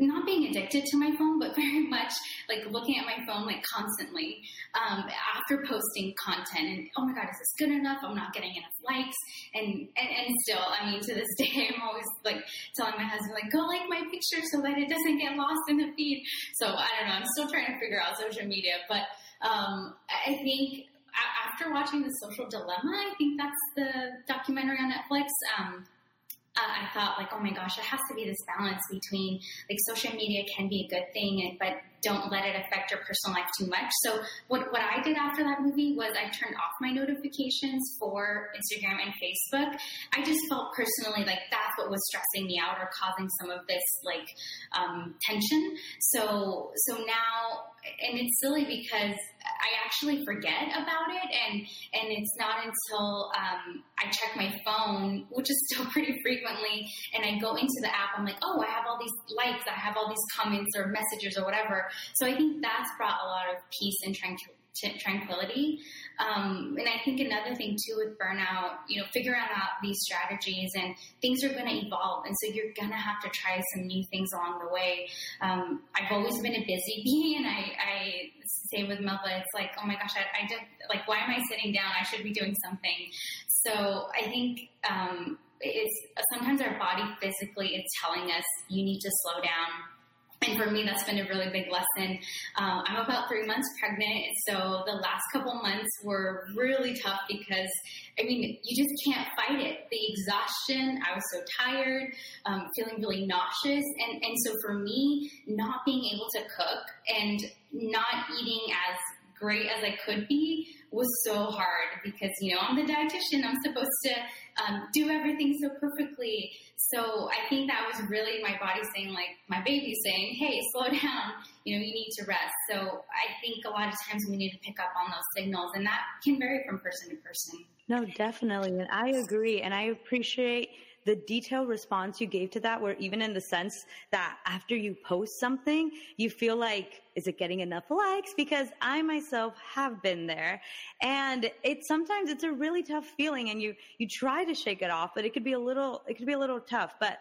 not being addicted to my phone, but very much like looking at my phone like constantly um, after posting content. And oh my god, is this good enough? I'm not getting enough likes. And, and and still, I mean, to this day, I'm always like telling my husband like, go like my picture so that it doesn't get lost in the feed. So I don't know. I'm still trying to figure out social media, but um, I think after watching the social dilemma, I think that's the documentary on Netflix. Um, uh, I thought like, oh my gosh, it has to be this balance between like social media can be a good thing, but don't let it affect your personal life too much. So what, what I did after that movie was I turned off my notifications for Instagram and Facebook. I just felt personally like that's what was stressing me out or causing some of this like um, tension. So so now, and it's silly because I actually forget about it, and and it's not until um, I check my phone, which is still pretty frequently, and I go into the app. I'm like, oh, I have all these likes, I have all these comments or messages or whatever. So I think that's brought a lot of peace and tranquility tranquility. Um, and I think another thing too with burnout, you know, figuring out these strategies and things are going to evolve. And so you're going to have to try some new things along the way. Um, I've always been a busy bee and I, I say with Melba, it's like, oh my gosh, I, I like, why am I sitting down? I should be doing something. So I think, um, it's sometimes our body physically is telling us you need to slow down and for me, that's been a really big lesson. Um, I'm about three months pregnant, so the last couple months were really tough because, I mean, you just can't fight it. The exhaustion, I was so tired, um, feeling really nauseous, and and so for me, not being able to cook and not eating as great as I could be was so hard because you know I'm the dietitian. I'm supposed to um, do everything so perfectly. So I think that was really my body saying, like my baby saying, "Hey, slow down. You know, you need to rest." So I think a lot of times we need to pick up on those signals, and that can vary from person to person. No, definitely, and I agree, and I appreciate the detailed response you gave to that, where even in the sense that after you post something, you feel like, is it getting enough likes? Because I myself have been there. And it's sometimes it's a really tough feeling and you, you try to shake it off, but it could be a little, it could be a little tough. But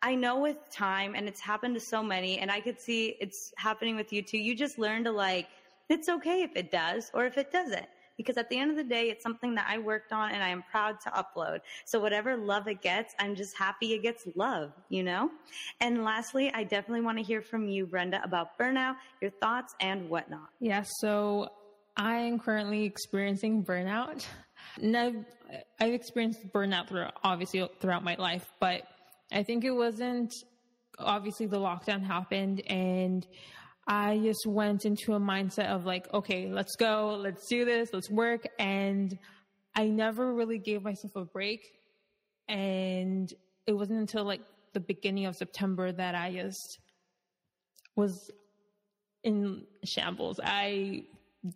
I know with time, and it's happened to so many, and I could see it's happening with you too. You just learn to like, it's okay if it does or if it doesn't because at the end of the day, it's something that I worked on and I am proud to upload. So whatever love it gets, I'm just happy it gets love, you know? And lastly, I definitely want to hear from you, Brenda, about burnout, your thoughts and whatnot. Yeah. So I am currently experiencing burnout. Now, I've experienced burnout throughout, obviously throughout my life, but I think it wasn't obviously the lockdown happened and I just went into a mindset of like, okay, let's go, let's do this, let's work. And I never really gave myself a break. And it wasn't until like the beginning of September that I just was in shambles. I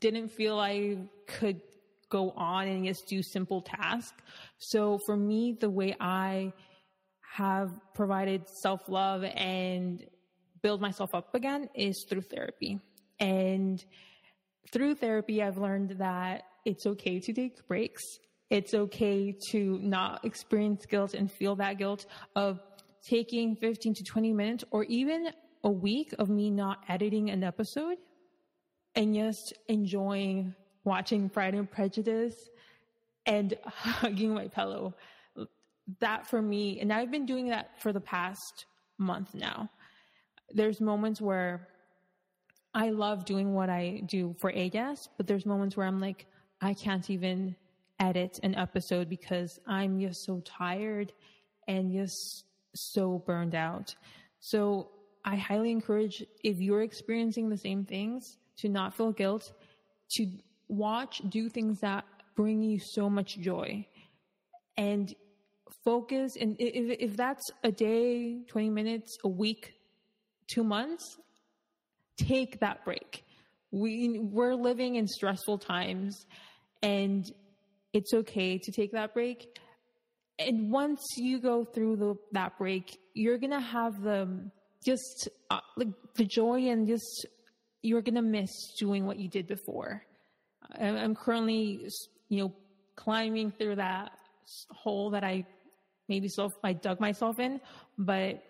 didn't feel I could go on and just do simple tasks. So for me, the way I have provided self love and build myself up again is through therapy. And through therapy, I've learned that it's okay to take breaks. It's okay to not experience guilt and feel that guilt of taking 15 to 20 minutes or even a week of me not editing an episode and just enjoying watching Pride and Prejudice and hugging my pillow. That for me, and I've been doing that for the past month now there's moments where I love doing what I do for AGAS, but there's moments where I'm like, I can't even edit an episode because I'm just so tired and just so burned out. So I highly encourage if you're experiencing the same things to not feel guilt, to watch, do things that bring you so much joy and focus. And if, if that's a day, 20 minutes, a week, two months, take that break. We, we're living in stressful times and it's okay to take that break. And once you go through the, that break, you're going to have the, just uh, like the joy and just, you're going to miss doing what you did before. I'm currently, you know, climbing through that hole that I maybe self, I dug myself in, but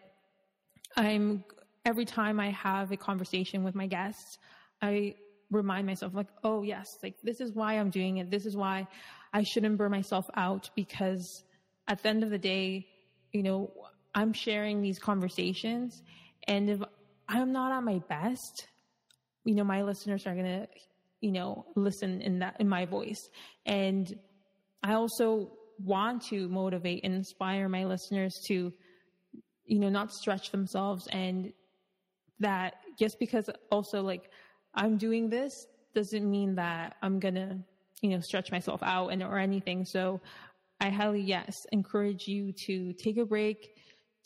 I'm every time I have a conversation with my guests, I remind myself like, oh yes, like this is why I'm doing it. This is why I shouldn't burn myself out because at the end of the day, you know, I'm sharing these conversations and if I'm not at my best, you know, my listeners are going to, you know, listen in that, in my voice. And I also want to motivate and inspire my listeners to, you know, not stretch themselves and that just because also like I'm doing this doesn't mean that I'm gonna, you know, stretch myself out and or anything. So I highly, yes, encourage you to take a break,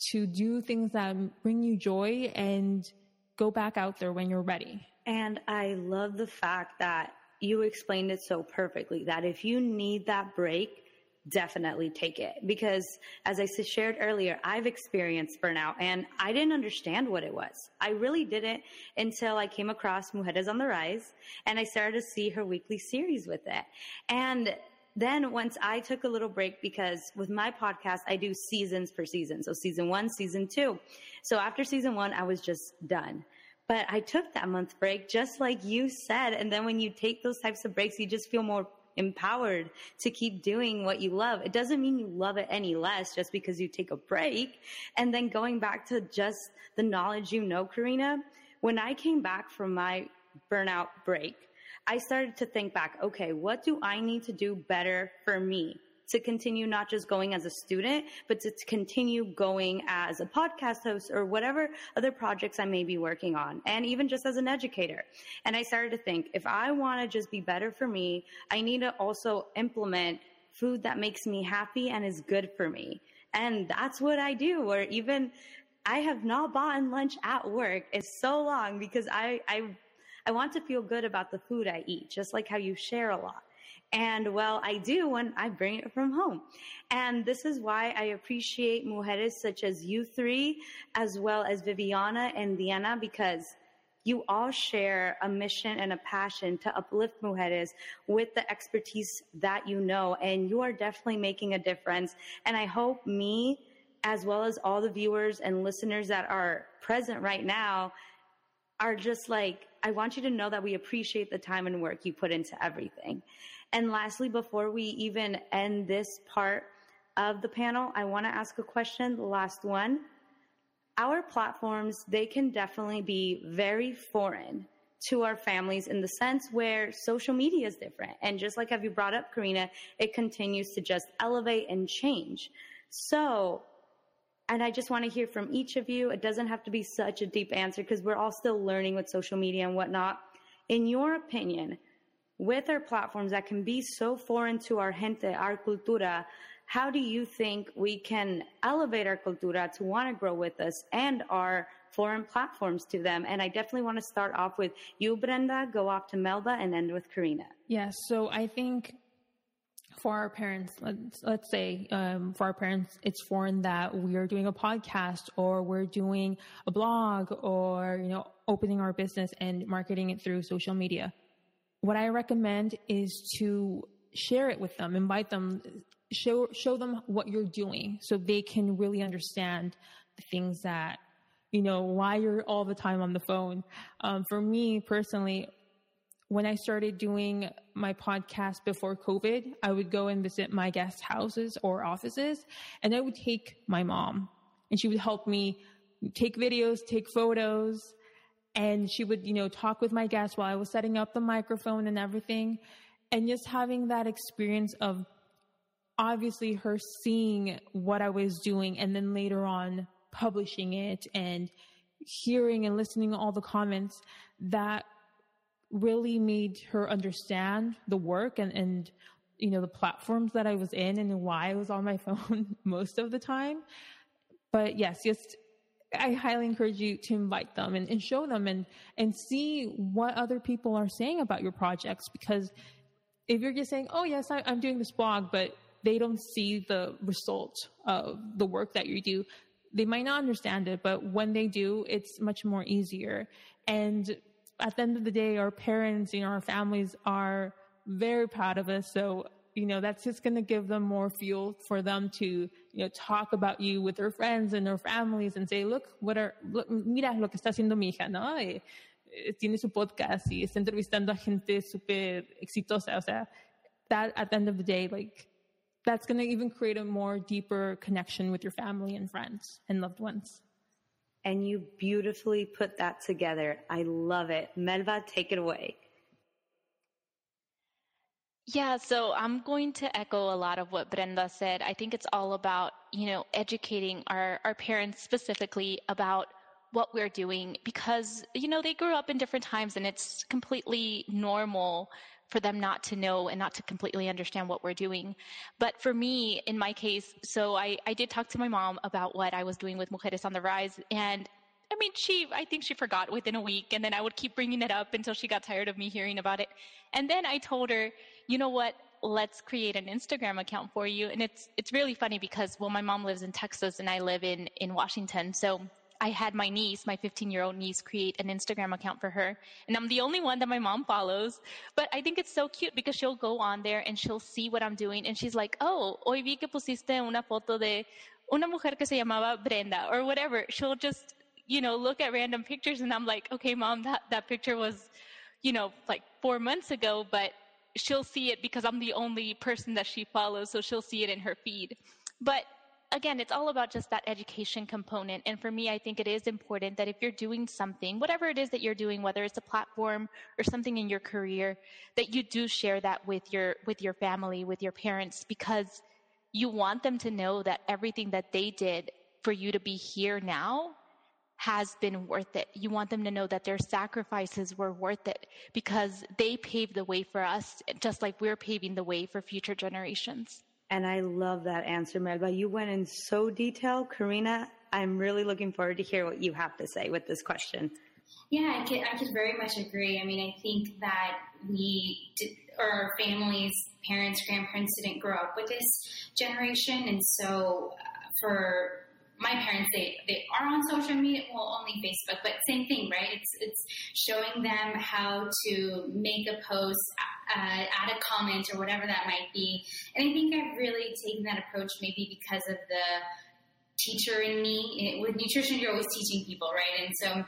to do things that bring you joy and go back out there when you're ready. And I love the fact that you explained it so perfectly that if you need that break, definitely take it because as I shared earlier, I've experienced burnout and I didn't understand what it was. I really didn't until I came across Mujeres on the Rise and I started to see her weekly series with it. And then once I took a little break because with my podcast, I do seasons per season. So season one, season two. So after season one, I was just done. But I took that month break just like you said. And then when you take those types of breaks, you just feel more empowered to keep doing what you love. It doesn't mean you love it any less just because you take a break. And then going back to just the knowledge you know, Karina, when I came back from my burnout break, I started to think back, okay, what do I need to do better for me? To continue not just going as a student, but to, continue going as a podcast host or whatever other projects I may be working on. And even just as an educator. And I started to think if I want to just be better for me, I need to also implement food that makes me happy and is good for me. And that's what I do. Or even I have not bought lunch at work in so long because I, I, I want to feel good about the food I eat, just like how you share a lot. And well, I do when I bring it from home. And this is why I appreciate mujeres such as you three, as well as Viviana and Diana, because you all share a mission and a passion to uplift mujeres with the expertise that you know. And you are definitely making a difference. And I hope me, as well as all the viewers and listeners that are present right now, are just like, I want you to know that we appreciate the time and work you put into everything. And lastly, before we even end this part of the panel, I want to ask a question, the last one. Our platforms, they can definitely be very foreign to our families in the sense where social media is different. And just like have you brought up, Karina, it continues to just elevate and change. So, and I just want to hear from each of you. It doesn't have to be such a deep answer because we're all still learning with social media and whatnot. In your opinion, with our platforms that can be so foreign to our gente, our cultura, how do you think we can elevate our cultura to want to grow with us and our foreign platforms to them? And I definitely want to start off with you, Brenda, go off to Melba, and end with Karina. Yes. So I think for our parents, let's, let's say um, for our parents, it's foreign that we are doing a podcast or we're doing a blog or, you know, opening our business and marketing it through social media what I recommend is to share it with them, invite them, show show them what you're doing so they can really understand the things that you know why you're all the time on the phone. Um, for me personally, when I started doing my podcast before COVID, I would go and visit my guest houses or offices, and I would take my mom, and she would help me take videos, take photos, and she would, you know, talk with my guests while I was setting up the microphone and everything. And just having that experience of obviously her seeing what I was doing and then later on publishing it and hearing and listening to all the comments that really made her understand the work and, and you know the platforms that I was in and why I was on my phone most of the time. But yes, just I highly encourage you to invite them and, and show them and, and see what other people are saying about your projects. Because if you're just saying, oh, yes, I, I'm doing this blog, but they don't see the result of the work that you do, they might not understand it. But when they do, it's much more easier. And at the end of the day, our parents, you know, our families are very proud of us. So you know, that's just going to give them more fuel for them to, you know, talk about you with their friends and their families and say, look, what are, look, mira lo que está haciendo mi hija, ¿no? Eh, eh, tiene su podcast y está entrevistando a gente súper exitosa. O sea, that at the end of the day, like, that's going to even create a more deeper connection with your family and friends and loved ones. And you beautifully put that together. I love it. Melba, take it away. Yeah, so I'm going to echo a lot of what Brenda said. I think it's all about, you know, educating our, our parents specifically about what we're doing because, you know, they grew up in different times and it's completely normal for them not to know and not to completely understand what we're doing. But for me, in my case, so I, I did talk to my mom about what I was doing with Mujeres on the Rise. And I mean, she, I think she forgot within a week. And then I would keep bringing it up until she got tired of me hearing about it. And then I told her, you know what? Let's create an Instagram account for you. And it's, it's really funny because, well, my mom lives in Texas and I live in, in Washington. So I had my niece, my 15 year old niece, create an Instagram account for her. And I'm the only one that my mom follows. But I think it's so cute because she'll go on there and she'll see what I'm doing. And she's like, oh, hoy vi que pusiste una foto de una mujer que se llamaba Brenda or whatever. She'll just, you know, look at random pictures and I'm like, okay, mom, that, that picture was, you know, like four months ago, but she'll see it because I'm the only person that she follows. So she'll see it in her feed. But again, it's all about just that education component. And for me, I think it is important that if you're doing something, whatever it is that you're doing, whether it's a platform or something in your career, that you do share that with your, with your family, with your parents, because you want them to know that everything that they did for you to be here now has been worth it. You want them to know that their sacrifices were worth it because they paved the way for us, just like we're paving the way for future generations. And I love that answer, Melba. You went in so detail. Karina, I'm really looking forward to hear what you have to say with this question. Yeah, I could, I could very much agree. I mean, I think that we, did, or our families, parents, grandparents didn't grow up with this generation. And so uh, for my parents, they, they are on social media, well, only Facebook, but same thing, right? It's, it's showing them how to make a post, uh, add a comment or whatever that might be. And I think I've really taken that approach maybe because of the teacher in me. It, with nutrition, you're always teaching people, right? And so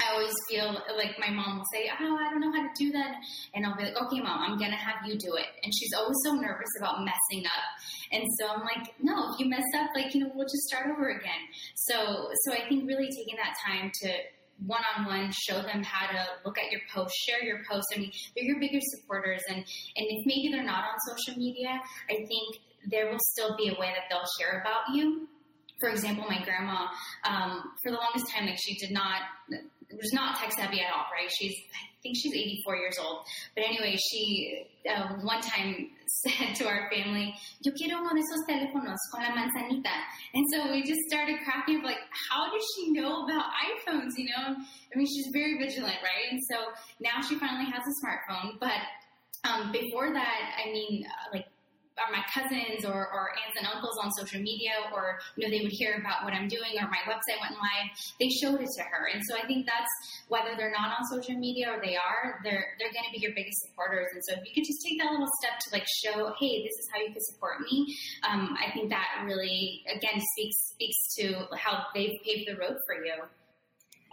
I always feel like my mom will say, Oh, I don't know how to do that. And I'll be like, Okay, mom, I'm going to have you do it. And she's always so nervous about messing up. And so I'm like, No, if you mess up, like, you know, we'll just start over again. So, so I think really taking that time to one on one, show them how to look at your post, share your post. I mean, they're your biggest supporters. And, and if maybe they're not on social media, I think there will still be a way that they'll hear about you for example, my grandma, um, for the longest time, like she did not, was not tech savvy at all, right? She's, I think she's 84 years old. But anyway, she uh, one time said to our family, yo quiero uno de esos teléfonos con la manzanita. And so we just started cracking up, like, how does she know about iPhones, you know? I mean, she's very vigilant, right? And so now she finally has a smartphone. But um, before that, I mean, uh, like, my cousins or, or aunts and uncles on social media or you know they would hear about what I'm doing or my website went live they showed it to her. And so I think that's whether they're not on social media or they are they're they're going to be your biggest supporters. And so if you could just take that little step to like show hey this is how you can support me um, I think that really again speaks speaks to how they've paved the road for you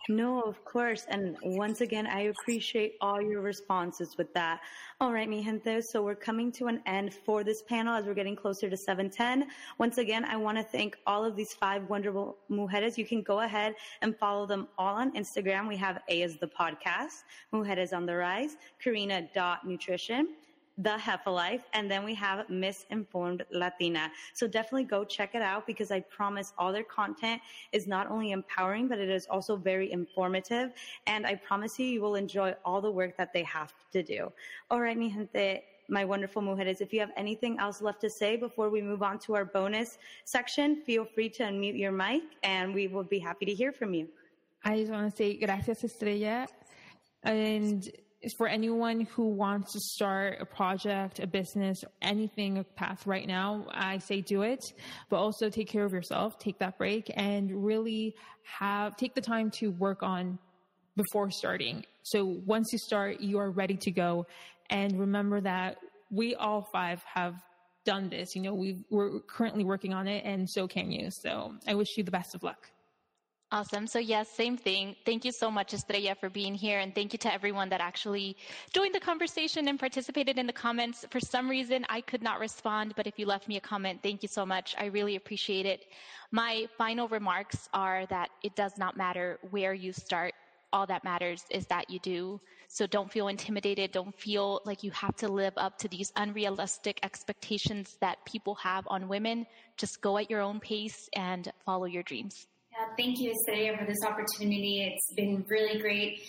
no, of course. And once again, I appreciate all your responses with that. All right, mi gente. So we're coming to an end for this panel as we're getting closer to 710. Once again, I want to thank all of these five wonderful mujeres. You can go ahead and follow them all on Instagram. We have A is the podcast, Mujeres on the Rise, Karina.nutrition, the Hefa and then we have Misinformed Latina. So definitely go check it out because I promise all their content is not only empowering, but it is also very informative. And I promise you, you will enjoy all the work that they have to do. All right, mi gente my wonderful mujeres. If you have anything else left to say before we move on to our bonus section, feel free to unmute your mic and we will be happy to hear from you. I just want to say gracias, Estrella. And for anyone who wants to start a project, a business, anything, a path right now, I say do it, but also take care of yourself, take that break and really have, take the time to work on before starting. So once you start, you are ready to go. And remember that we all five have done this. You know, we are currently working on it and so can you. So I wish you the best of luck. Awesome. So yes, same thing. Thank you so much, Estrella, for being here. And thank you to everyone that actually joined the conversation and participated in the comments. For some reason, I could not respond, but if you left me a comment, thank you so much. I really appreciate it. My final remarks are that it does not matter where you start. All that matters is that you do. So don't feel intimidated. Don't feel like you have to live up to these unrealistic expectations that people have on women. Just go at your own pace and follow your dreams. Yeah, thank you, Estrella, for this opportunity. It's been really great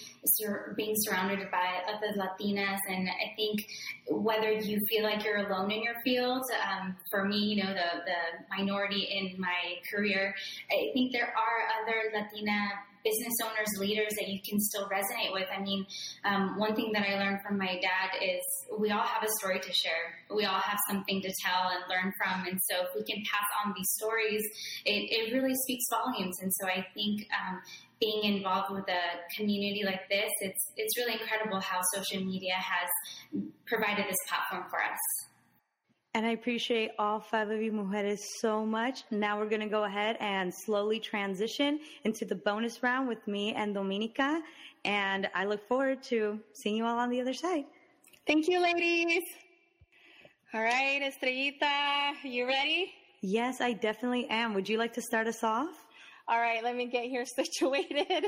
being surrounded by other Latinas, and I think whether you feel like you're alone in your field, um, for me, you know, the the minority in my career, I think there are other Latina business owners, leaders that you can still resonate with. I mean, um, one thing that I learned from my dad is we all have a story to share. We all have something to tell and learn from. And so if we can pass on these stories, it, it really speaks volumes. And so I think um, being involved with a community like this, it's, it's really incredible how social media has provided this platform for us. And I appreciate all five of you mujeres so much. Now we're going to go ahead and slowly transition into the bonus round with me and Domenica. And I look forward to seeing you all on the other side. Thank you, ladies. All right, Estrellita, you ready? Yes, I definitely am. Would you like to start us off? All right, let me get here situated.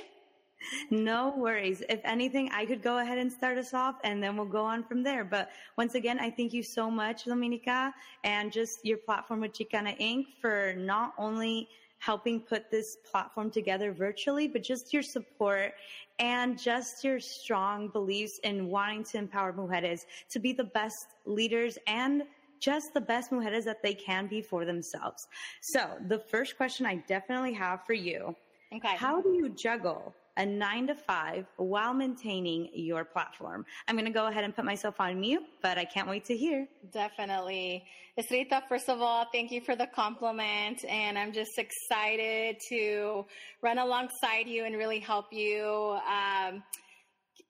No worries. If anything, I could go ahead and start us off and then we'll go on from there. But once again, I thank you so much, Domenica, and just your platform with Chicana Inc. for not only helping put this platform together virtually, but just your support and just your strong beliefs in wanting to empower mujeres to be the best leaders and just the best mujeres that they can be for themselves. So the first question I definitely have for you. Okay. How do you juggle a nine to five while maintaining your platform. I'm going to go ahead and put myself on mute, but I can't wait to hear. Definitely. Estrita, first of all, thank you for the compliment. And I'm just excited to run alongside you and really help you. Um,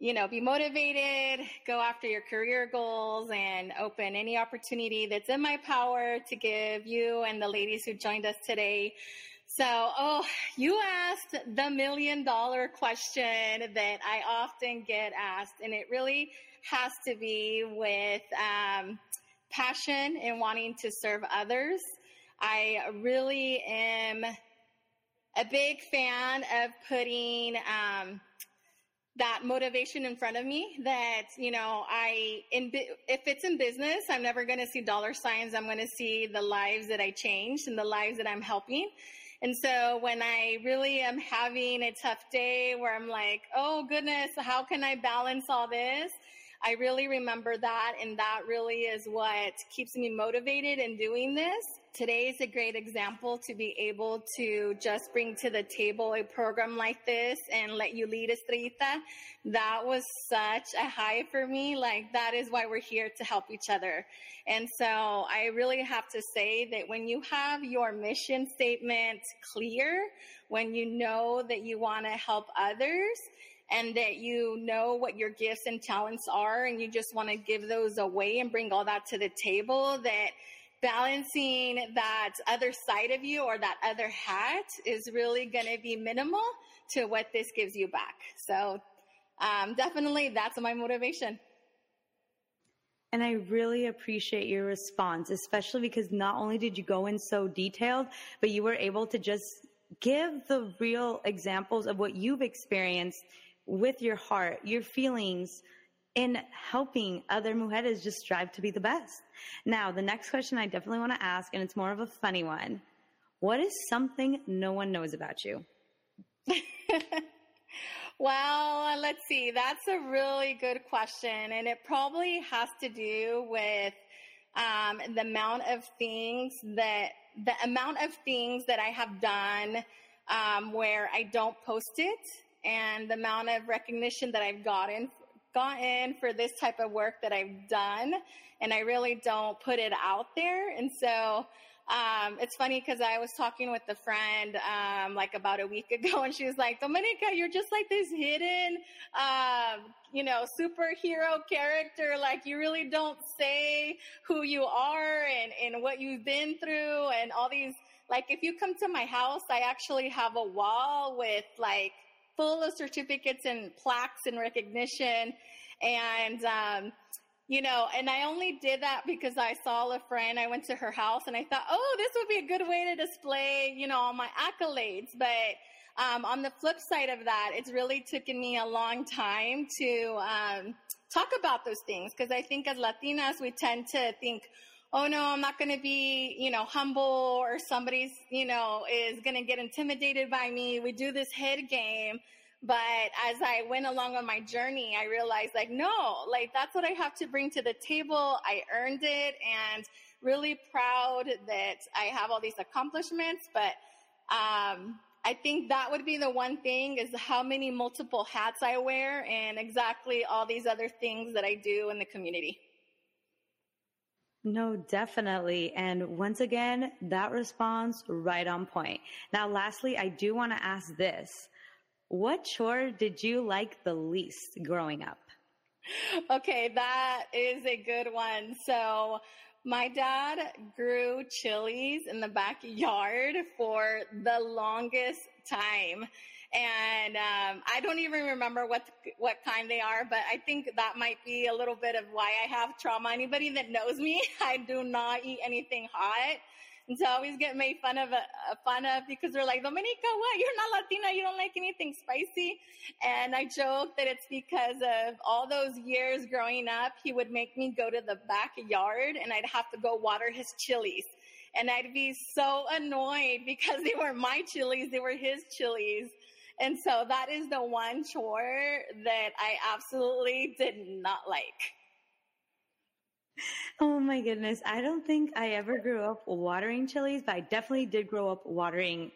you know, be motivated, go after your career goals, and open any opportunity that's in my power to give you and the ladies who joined us today so, oh, you asked the million dollar question that I often get asked, and it really has to be with um, passion and wanting to serve others. I really am a big fan of putting um, that motivation in front of me that you know i in if it's in business i'm never going to see dollar signs i'm going to see the lives that i changed and the lives that i'm helping and so when I really am having a tough day where I'm like, oh goodness, how can I balance all this? I really remember that, and that really is what keeps me motivated in doing this. Today is a great example to be able to just bring to the table a program like this and let you lead Estrellita. That was such a high for me. Like, that is why we're here to help each other. And so I really have to say that when you have your mission statement clear, when you know that you want to help others, and that you know what your gifts and talents are and you just want to give those away and bring all that to the table that balancing that other side of you or that other hat is really going to be minimal to what this gives you back. So um, definitely that's my motivation. And I really appreciate your response, especially because not only did you go in so detailed, but you were able to just give the real examples of what you've experienced with your heart, your feelings in helping other mujeres just strive to be the best. Now, the next question I definitely want to ask, and it's more of a funny one. What is something no one knows about you? well, let's see. That's a really good question. And it probably has to do with um, the amount of things that, the amount of things that I have done um, where I don't post it and the amount of recognition that I've gotten gotten for this type of work that I've done, and I really don't put it out there. And so um, it's funny because I was talking with a friend um, like about a week ago, and she was like, "Domenica, you're just like this hidden, um, you know, superhero character. Like you really don't say who you are and and what you've been through, and all these." Like if you come to my house, I actually have a wall with like full of certificates and plaques and recognition. And, um, you know, and I only did that because I saw a friend. I went to her house and I thought, oh, this would be a good way to display, you know, all my accolades. But um, on the flip side of that, it's really taken me a long time to um, talk about those things because I think as Latinas, we tend to think, oh no, I'm not going to be, you know, humble or somebody's, you know, is going to get intimidated by me. We do this head game. But as I went along on my journey, I realized like, no, like that's what I have to bring to the table. I earned it and really proud that I have all these accomplishments. But, um, I think that would be the one thing is how many multiple hats I wear and exactly all these other things that I do in the community. No, definitely. And once again, that response right on point. Now, lastly, I do want to ask this. What chore did you like the least growing up? Okay, that is a good one. So my dad grew chilies in the backyard for the longest time. And um, I don't even remember what what kind they are, but I think that might be a little bit of why I have trauma. Anybody that knows me, I do not eat anything hot. And so I always get made fun of, uh, fun of because they're like, Domenica, what? You're not Latina. You don't like anything spicy. And I joke that it's because of all those years growing up, he would make me go to the backyard and I'd have to go water his chilies. And I'd be so annoyed because they were my chilies. They were his chilies. And so that is the one chore that I absolutely did not like. Oh my goodness. I don't think I ever grew up watering chilies, but I definitely did grow up watering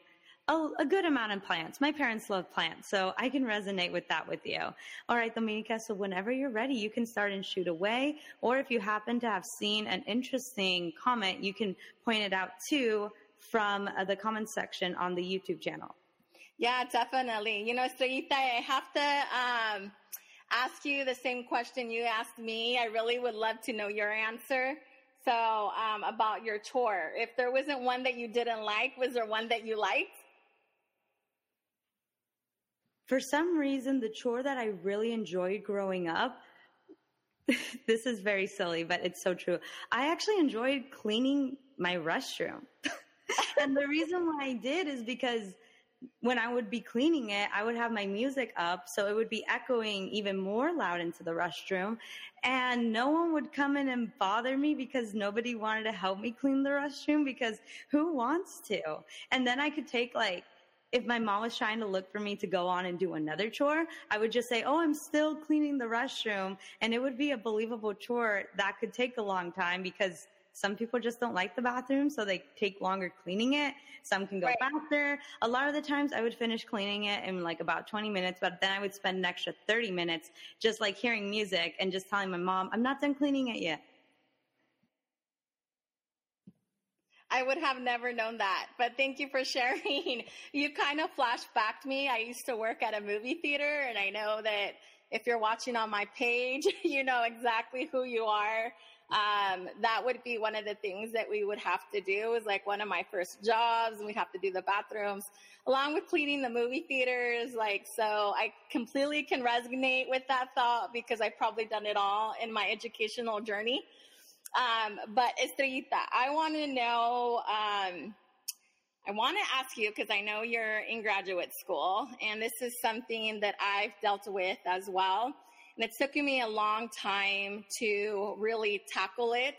a, a good amount of plants. My parents love plants, so I can resonate with that with you. All right, Domenica, so whenever you're ready, you can start and shoot away. Or if you happen to have seen an interesting comment, you can point it out too from uh, the comment section on the YouTube channel. Yeah, definitely. You know, Estrellita, I have to, um, ask you the same question you asked me. I really would love to know your answer. So, um, about your chore. If there wasn't one that you didn't like, was there one that you liked? For some reason, the chore that I really enjoyed growing up, this is very silly, but it's so true. I actually enjoyed cleaning my restroom. and the reason why I did is because when I would be cleaning it, I would have my music up, so it would be echoing even more loud into the restroom. And no one would come in and bother me because nobody wanted to help me clean the restroom because who wants to? And then I could take like, if my mom was trying to look for me to go on and do another chore, I would just say, Oh, I'm still cleaning the restroom. And it would be a believable chore that could take a long time because some people just don't like the bathroom, so they take longer cleaning it. Some can go right. faster. A lot of the times I would finish cleaning it in like about 20 minutes, but then I would spend an extra 30 minutes just like hearing music and just telling my mom, I'm not done cleaning it yet. I would have never known that, but thank you for sharing. You kind of flashed back to me. I used to work at a movie theater and I know that if you're watching on my page, you know exactly who you are um, that would be one of the things that we would have to do is like one of my first jobs and we'd have to do the bathrooms along with cleaning the movie theaters. Like, so I completely can resonate with that thought because I've probably done it all in my educational journey. Um, but Estrellita, I want to know, um, I want to ask you because I know you're in graduate school and this is something that I've dealt with as well. And it's taken me a long time to really tackle it.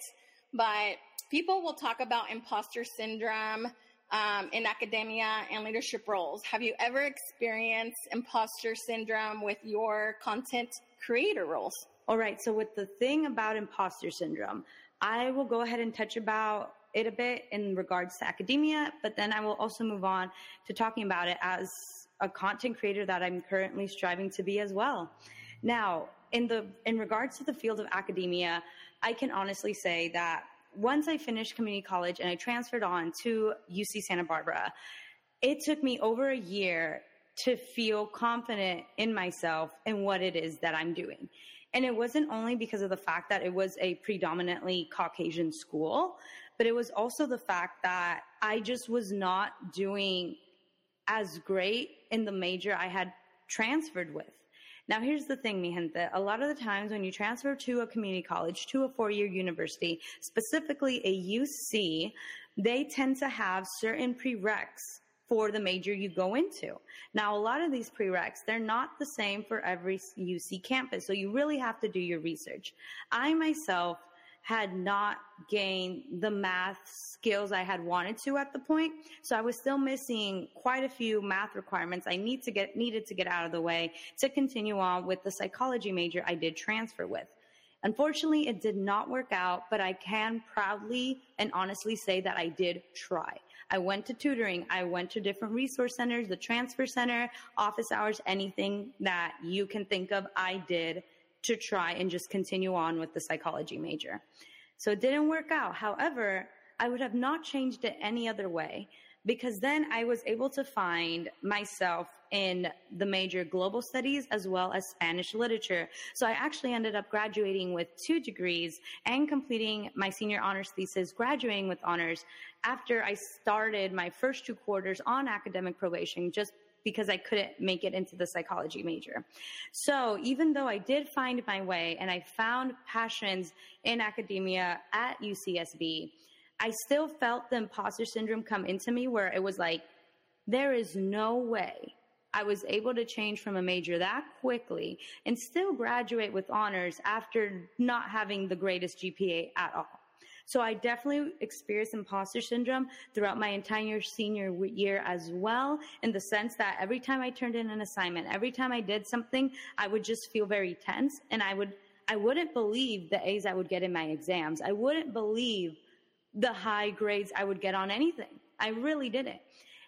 But people will talk about imposter syndrome um, in academia and leadership roles. Have you ever experienced imposter syndrome with your content creator roles? All right. So with the thing about imposter syndrome, I will go ahead and touch about it a bit in regards to academia, but then I will also move on to talking about it as a content creator that I'm currently striving to be as well. Now, in the in regards to the field of academia, I can honestly say that once I finished community college and I transferred on to UC Santa Barbara, it took me over a year to feel confident in myself and what it is that I'm doing. And it wasn't only because of the fact that it was a predominantly Caucasian school, but it was also the fact that I just was not doing as great in the major I had transferred with. Now, here's the thing, mi gente. A lot of the times when you transfer to a community college, to a four year university, specifically a UC, they tend to have certain prereqs for the major you go into. Now, a lot of these prereqs, they're not the same for every UC campus. So you really have to do your research. I myself had not gained the math skills I had wanted to at the point. So I was still missing quite a few math requirements I need to get needed to get out of the way to continue on with the psychology major I did transfer with. Unfortunately, it did not work out, but I can proudly and honestly say that I did try. I went to tutoring. I went to different resource centers, the transfer center, office hours, anything that you can think of, I did to try and just continue on with the psychology major. So it didn't work out. However, I would have not changed it any other way because then I was able to find myself in the major global studies as well as Spanish literature. So I actually ended up graduating with two degrees and completing my senior honors thesis, graduating with honors after I started my first two quarters on academic probation just because I couldn't make it into the psychology major. So even though I did find my way and I found passions in academia at UCSB, I still felt the imposter syndrome come into me where it was like, there is no way I was able to change from a major that quickly and still graduate with honors after not having the greatest GPA at all. So I definitely experienced imposter syndrome throughout my entire senior year as well, in the sense that every time I turned in an assignment, every time I did something, I would just feel very tense and I would, I wouldn't believe the A's I would get in my exams. I wouldn't believe the high grades I would get on anything. I really didn't.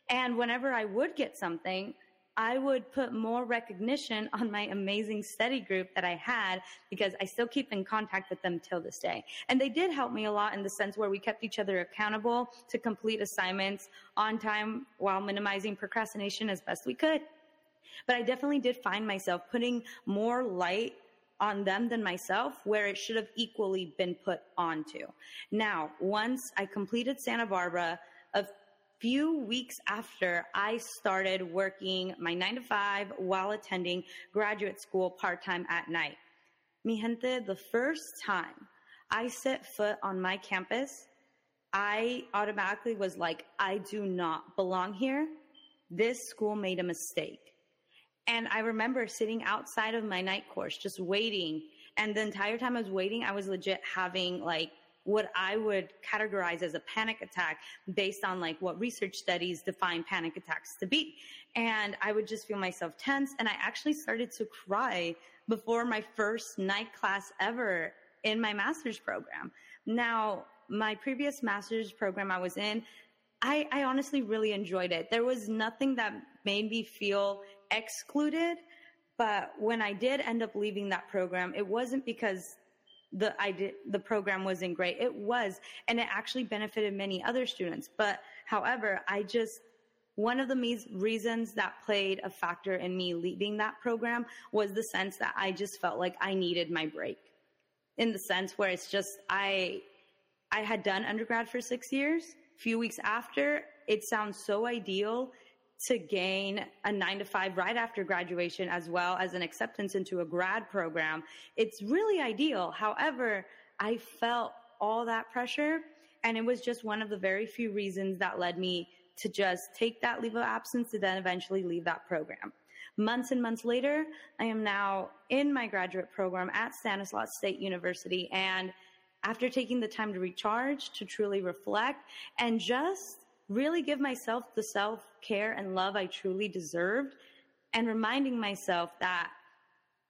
And whenever I would get something, I would put more recognition on my amazing study group that I had because I still keep in contact with them till this day. And they did help me a lot in the sense where we kept each other accountable to complete assignments on time while minimizing procrastination as best we could. But I definitely did find myself putting more light on them than myself where it should have equally been put onto. Now, once I completed Santa Barbara, a few weeks after I started working my nine to five while attending graduate school part time at night. Mi gente, the first time I set foot on my campus, I automatically was like, I do not belong here. This school made a mistake. And I remember sitting outside of my night course, just waiting. And the entire time I was waiting, I was legit having like what I would categorize as a panic attack based on like what research studies define panic attacks to be. And I would just feel myself tense. And I actually started to cry before my first night class ever in my master's program. Now, my previous master's program I was in, I, I honestly really enjoyed it. There was nothing that made me feel excluded. But when I did end up leaving that program, it wasn't because the I did the program wasn't great. It was, and it actually benefited many other students. But however, I just one of the reasons that played a factor in me leaving that program was the sense that I just felt like I needed my break. In the sense where it's just I I had done undergrad for 6 years. A few weeks after, it sounds so ideal to gain a nine to five right after graduation as well as an acceptance into a grad program. It's really ideal. However, I felt all that pressure and it was just one of the very few reasons that led me to just take that leave of absence to then eventually leave that program. Months and months later, I am now in my graduate program at Stanislaus State University. And after taking the time to recharge, to truly reflect, and just really give myself the self care and love I truly deserved, and reminding myself that,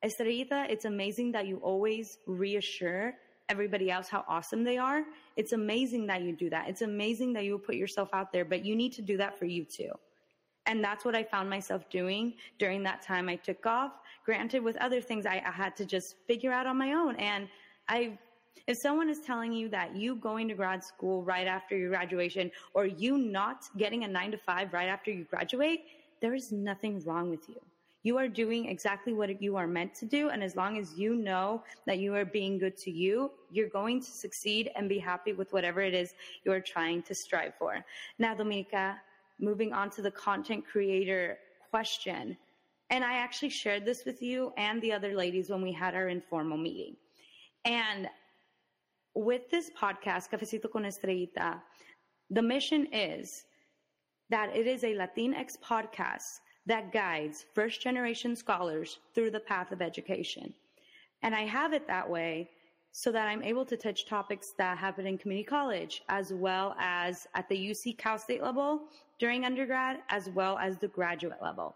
Estrellita, it's amazing that you always reassure everybody else how awesome they are. It's amazing that you do that. It's amazing that you put yourself out there, but you need to do that for you too. And that's what I found myself doing during that time I took off. Granted, with other things I, I had to just figure out on my own. And I if someone is telling you that you going to grad school right after your graduation or you not getting a nine to five right after you graduate, there is nothing wrong with you. You are doing exactly what you are meant to do. And as long as you know that you are being good to you, you're going to succeed and be happy with whatever it is you are trying to strive for. Now, Domenica, moving on to the content creator question. And I actually shared this with you and the other ladies when we had our informal meeting. And with this podcast, Cafecito con Estrellita, the mission is that it is a Latinx podcast that guides first generation scholars through the path of education. And I have it that way so that I'm able to touch topics that happen in community college as well as at the UC Cal State level during undergrad as well as the graduate level.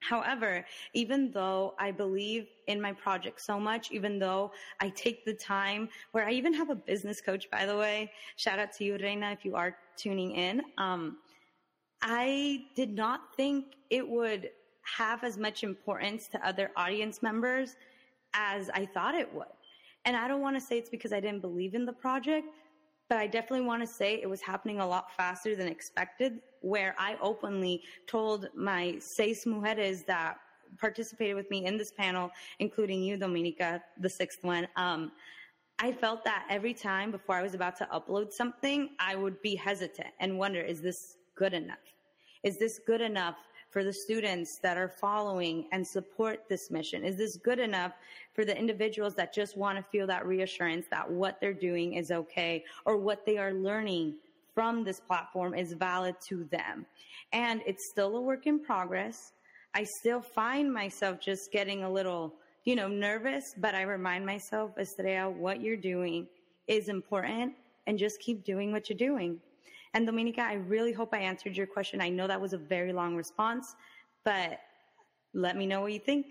However, even though I believe in my project so much, even though I take the time where I even have a business coach, by the way, shout out to you, Reina, if you are tuning in. Um, I did not think it would have as much importance to other audience members as I thought it would. And I don't want to say it's because I didn't believe in the project, but I definitely want to say it was happening a lot faster than expected, where I openly told my seis mujeres that participated with me in this panel, including you, Domenica, the sixth one. Um, I felt that every time before I was about to upload something, I would be hesitant and wonder, is this good enough? Is this good enough for the students that are following and support this mission? Is this good enough for the individuals that just want to feel that reassurance that what they're doing is okay or what they are learning from this platform is valid to them? And it's still a work in progress. I still find myself just getting a little, you know, nervous, but I remind myself, Estrella, what you're doing is important and just keep doing what you're doing. And Domenica, I really hope I answered your question. I know that was a very long response, but let me know what you think.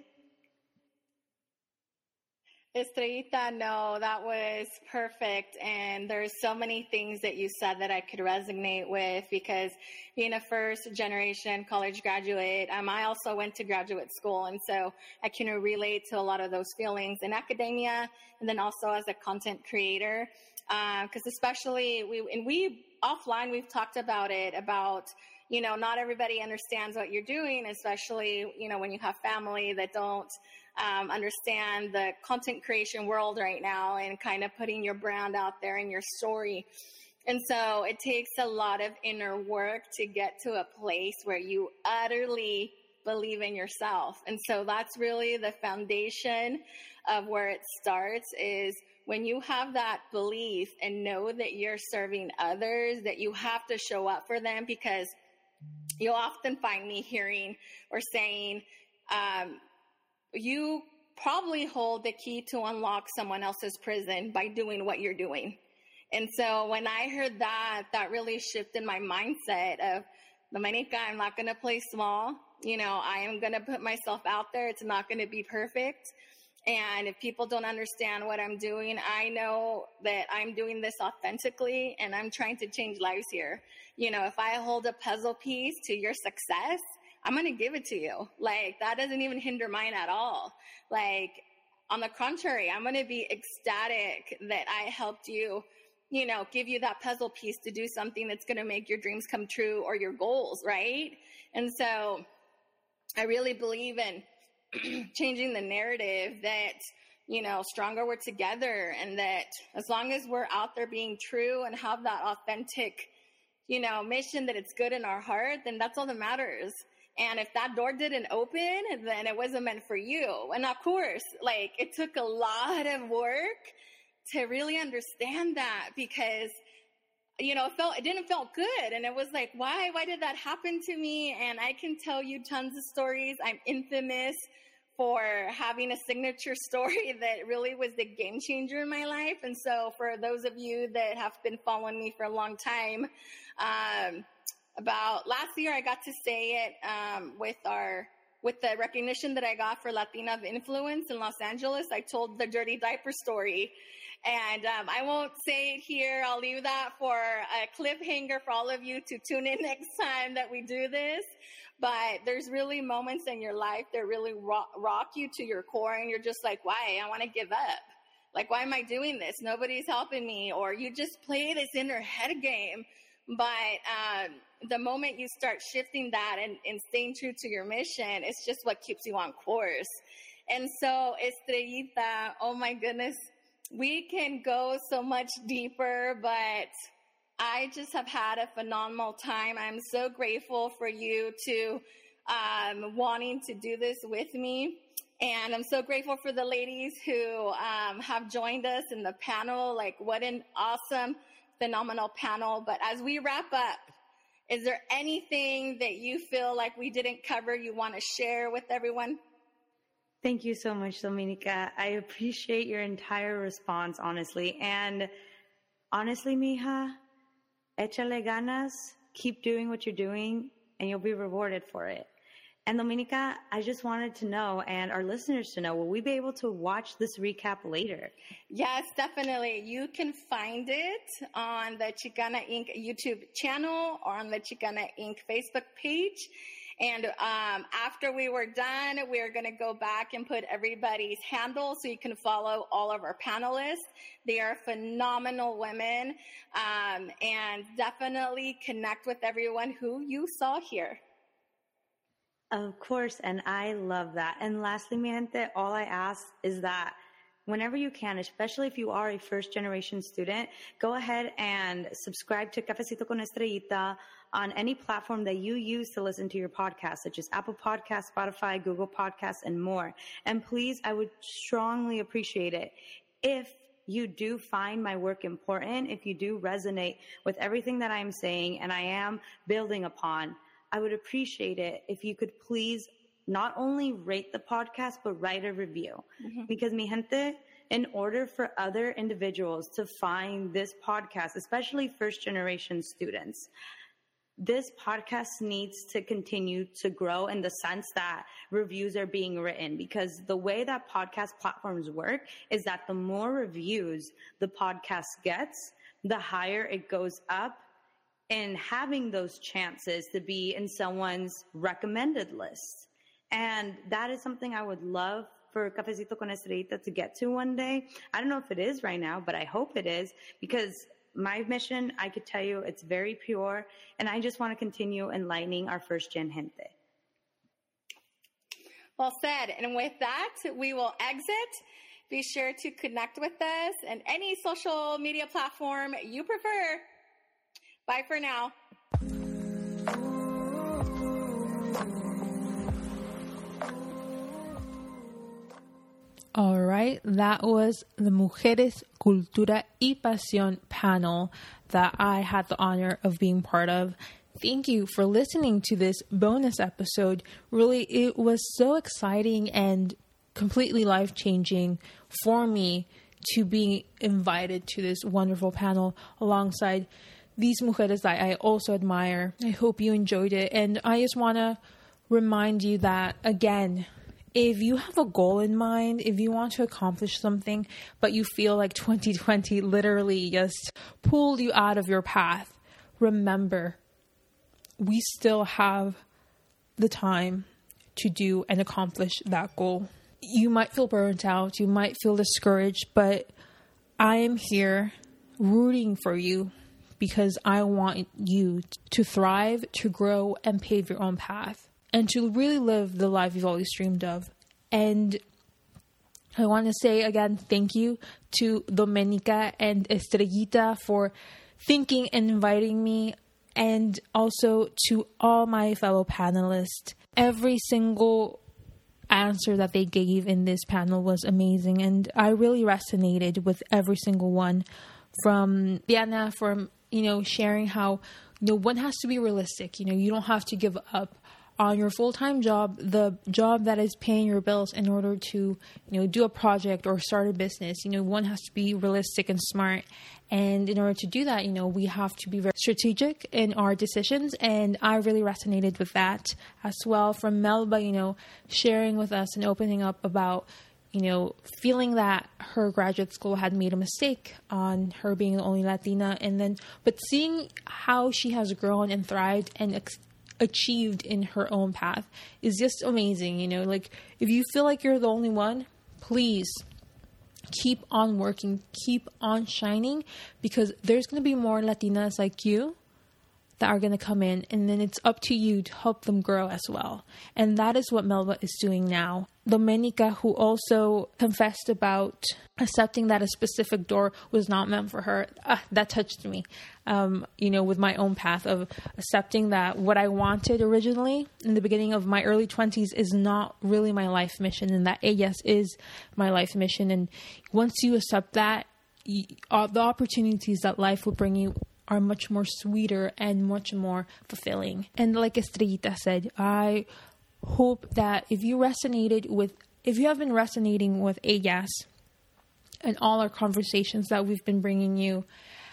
Estrellita, no, that was perfect. And there's so many things that you said that I could resonate with because being a first generation college graduate, um, I also went to graduate school. And so I can relate to a lot of those feelings in academia and then also as a content creator. Because uh, especially we, and we offline, we've talked about it about, you know, not everybody understands what you're doing, especially, you know, when you have family that don't um, understand the content creation world right now and kind of putting your brand out there and your story. And so it takes a lot of inner work to get to a place where you utterly believe in yourself. And so that's really the foundation of where it starts is when you have that belief and know that you're serving others, that you have to show up for them because you'll often find me hearing or saying, um, you probably hold the key to unlock someone else's prison by doing what you're doing. And so when I heard that, that really shifted my mindset of, Domenica, I'm not going to play small. You know, I am going to put myself out there. It's not going to be perfect. And if people don't understand what I'm doing, I know that I'm doing this authentically and I'm trying to change lives here. You know, if I hold a puzzle piece to your success, I'm going to give it to you. Like that doesn't even hinder mine at all. Like on the contrary, I'm going to be ecstatic that I helped you, you know, give you that puzzle piece to do something that's going to make your dreams come true or your goals, right? And so I really believe in changing the narrative that you know stronger we're together and that as long as we're out there being true and have that authentic you know mission that it's good in our heart then that's all that matters and if that door didn't open then it wasn't meant for you and of course like it took a lot of work to really understand that because you know, it felt, it didn't feel good. And it was like, why, why did that happen to me? And I can tell you tons of stories. I'm infamous for having a signature story that really was the game changer in my life. And so for those of you that have been following me for a long time, um, about last year, I got to say it, um, with our, with the recognition that I got for Latina of Influence in Los Angeles, I told the dirty diaper story. And um, I won't say it here. I'll leave that for a cliffhanger for all of you to tune in next time that we do this. But there's really moments in your life that really rock, rock you to your core, and you're just like, why? I want to give up. Like, why am I doing this? Nobody's helping me. Or you just play this inner head game. But um, the moment you start shifting that and, and staying true to your mission, it's just what keeps you on course. And so, Estrellita, oh my goodness, we can go so much deeper, but I just have had a phenomenal time. I'm so grateful for you to um, wanting to do this with me. And I'm so grateful for the ladies who um, have joined us in the panel. Like, what an awesome, phenomenal panel. But as we wrap up, is there anything that you feel like we didn't cover you want to share with everyone? Thank you so much, Domenica. I appreciate your entire response, honestly. And honestly, mija, échale ganas, keep doing what you're doing, and you'll be rewarded for it. And Domenica, I just wanted to know, and our listeners to know, will we be able to watch this recap later? Yes, definitely. You can find it on the Chicana Inc. YouTube channel or on the Chicana Inc. Facebook page. And um, after we were done, we are going to go back and put everybody's handle so you can follow all of our panelists. They are phenomenal women um, and definitely connect with everyone who you saw here. Of course, and I love that. And lastly, mi gente, all I ask is that whenever you can, especially if you are a first generation student, go ahead and subscribe to Cafecito con Estrellita on any platform that you use to listen to your podcast, such as Apple Podcasts, Spotify, Google Podcasts, and more. And please, I would strongly appreciate it if you do find my work important, if you do resonate with everything that I'm saying and I am building upon I would appreciate it if you could please not only rate the podcast, but write a review. Mm-hmm. Because mi gente, in order for other individuals to find this podcast, especially first generation students, this podcast needs to continue to grow in the sense that reviews are being written because the way that podcast platforms work is that the more reviews the podcast gets, the higher it goes up and having those chances to be in someone's recommended list. And that is something I would love for Cafecito con Estrellita to get to one day. I don't know if it is right now, but I hope it is because my mission, I could tell you, it's very pure. And I just want to continue enlightening our first gen gente. Well said. And with that, we will exit. Be sure to connect with us and any social media platform you prefer. Bye for now. All right, that was the Mujeres, Cultura y Pasión panel that I had the honor of being part of. Thank you for listening to this bonus episode. Really, it was so exciting and completely life changing for me to be invited to this wonderful panel alongside these mujeres that I also admire. I hope you enjoyed it. And I just want to remind you that, again, if you have a goal in mind, if you want to accomplish something, but you feel like 2020 literally just pulled you out of your path, remember, we still have the time to do and accomplish that goal. You might feel burnt out, you might feel discouraged, but I am here rooting for you because I want you to thrive, to grow, and pave your own path, and to really live the life you've always dreamed of. And I want to say again, thank you to Domenica and Estrellita for thinking and inviting me, and also to all my fellow panelists. Every single answer that they gave in this panel was amazing, and I really resonated with every single one. From Diana, from you know, sharing how, you know, one has to be realistic. You know, you don't have to give up on your full-time job, the job that is paying your bills in order to, you know, do a project or start a business. You know, one has to be realistic and smart. And in order to do that, you know, we have to be very strategic in our decisions. And I really resonated with that as well from Melba, you know, sharing with us and opening up about, you know, feeling that her graduate school had made a mistake on her being the only Latina, and then, but seeing how she has grown and thrived and ex- achieved in her own path is just amazing. You know, like if you feel like you're the only one, please keep on working, keep on shining, because there's going to be more Latinas like you that are going to come in, and then it's up to you to help them grow as well. And that is what Melba is doing now. Domenica, who also confessed about accepting that a specific door was not meant for her, uh, that touched me. Um, you know, with my own path of accepting that what I wanted originally in the beginning of my early 20s is not really my life mission, and that Ellas is my life mission. And once you accept that, you, the opportunities that life will bring you are much more sweeter and much more fulfilling. And like Estrellita said, I hope that if you resonated with if you have been resonating with Ellas and all our conversations that we've been bringing you,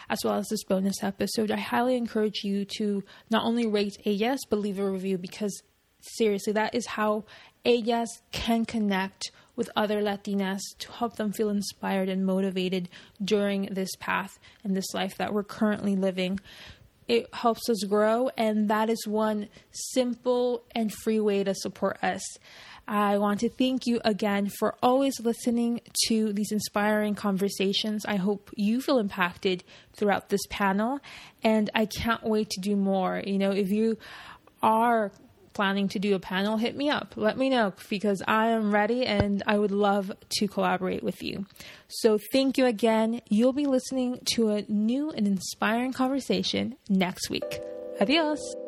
as well as this bonus episode, I highly encourage you to not only rate Ellas, but leave a review because seriously, that is how Ellas can connect with other Latinas to help them feel inspired and motivated during this path and this life that we're currently living. It helps us grow, and that is one simple and free way to support us. I want to thank you again for always listening to these inspiring conversations. I hope you feel impacted throughout this panel, and I can't wait to do more. You know, if you are planning to do a panel, hit me up. Let me know because I am ready and I would love to collaborate with you. So, thank you again. You'll be listening to a new and inspiring conversation next week. Adios.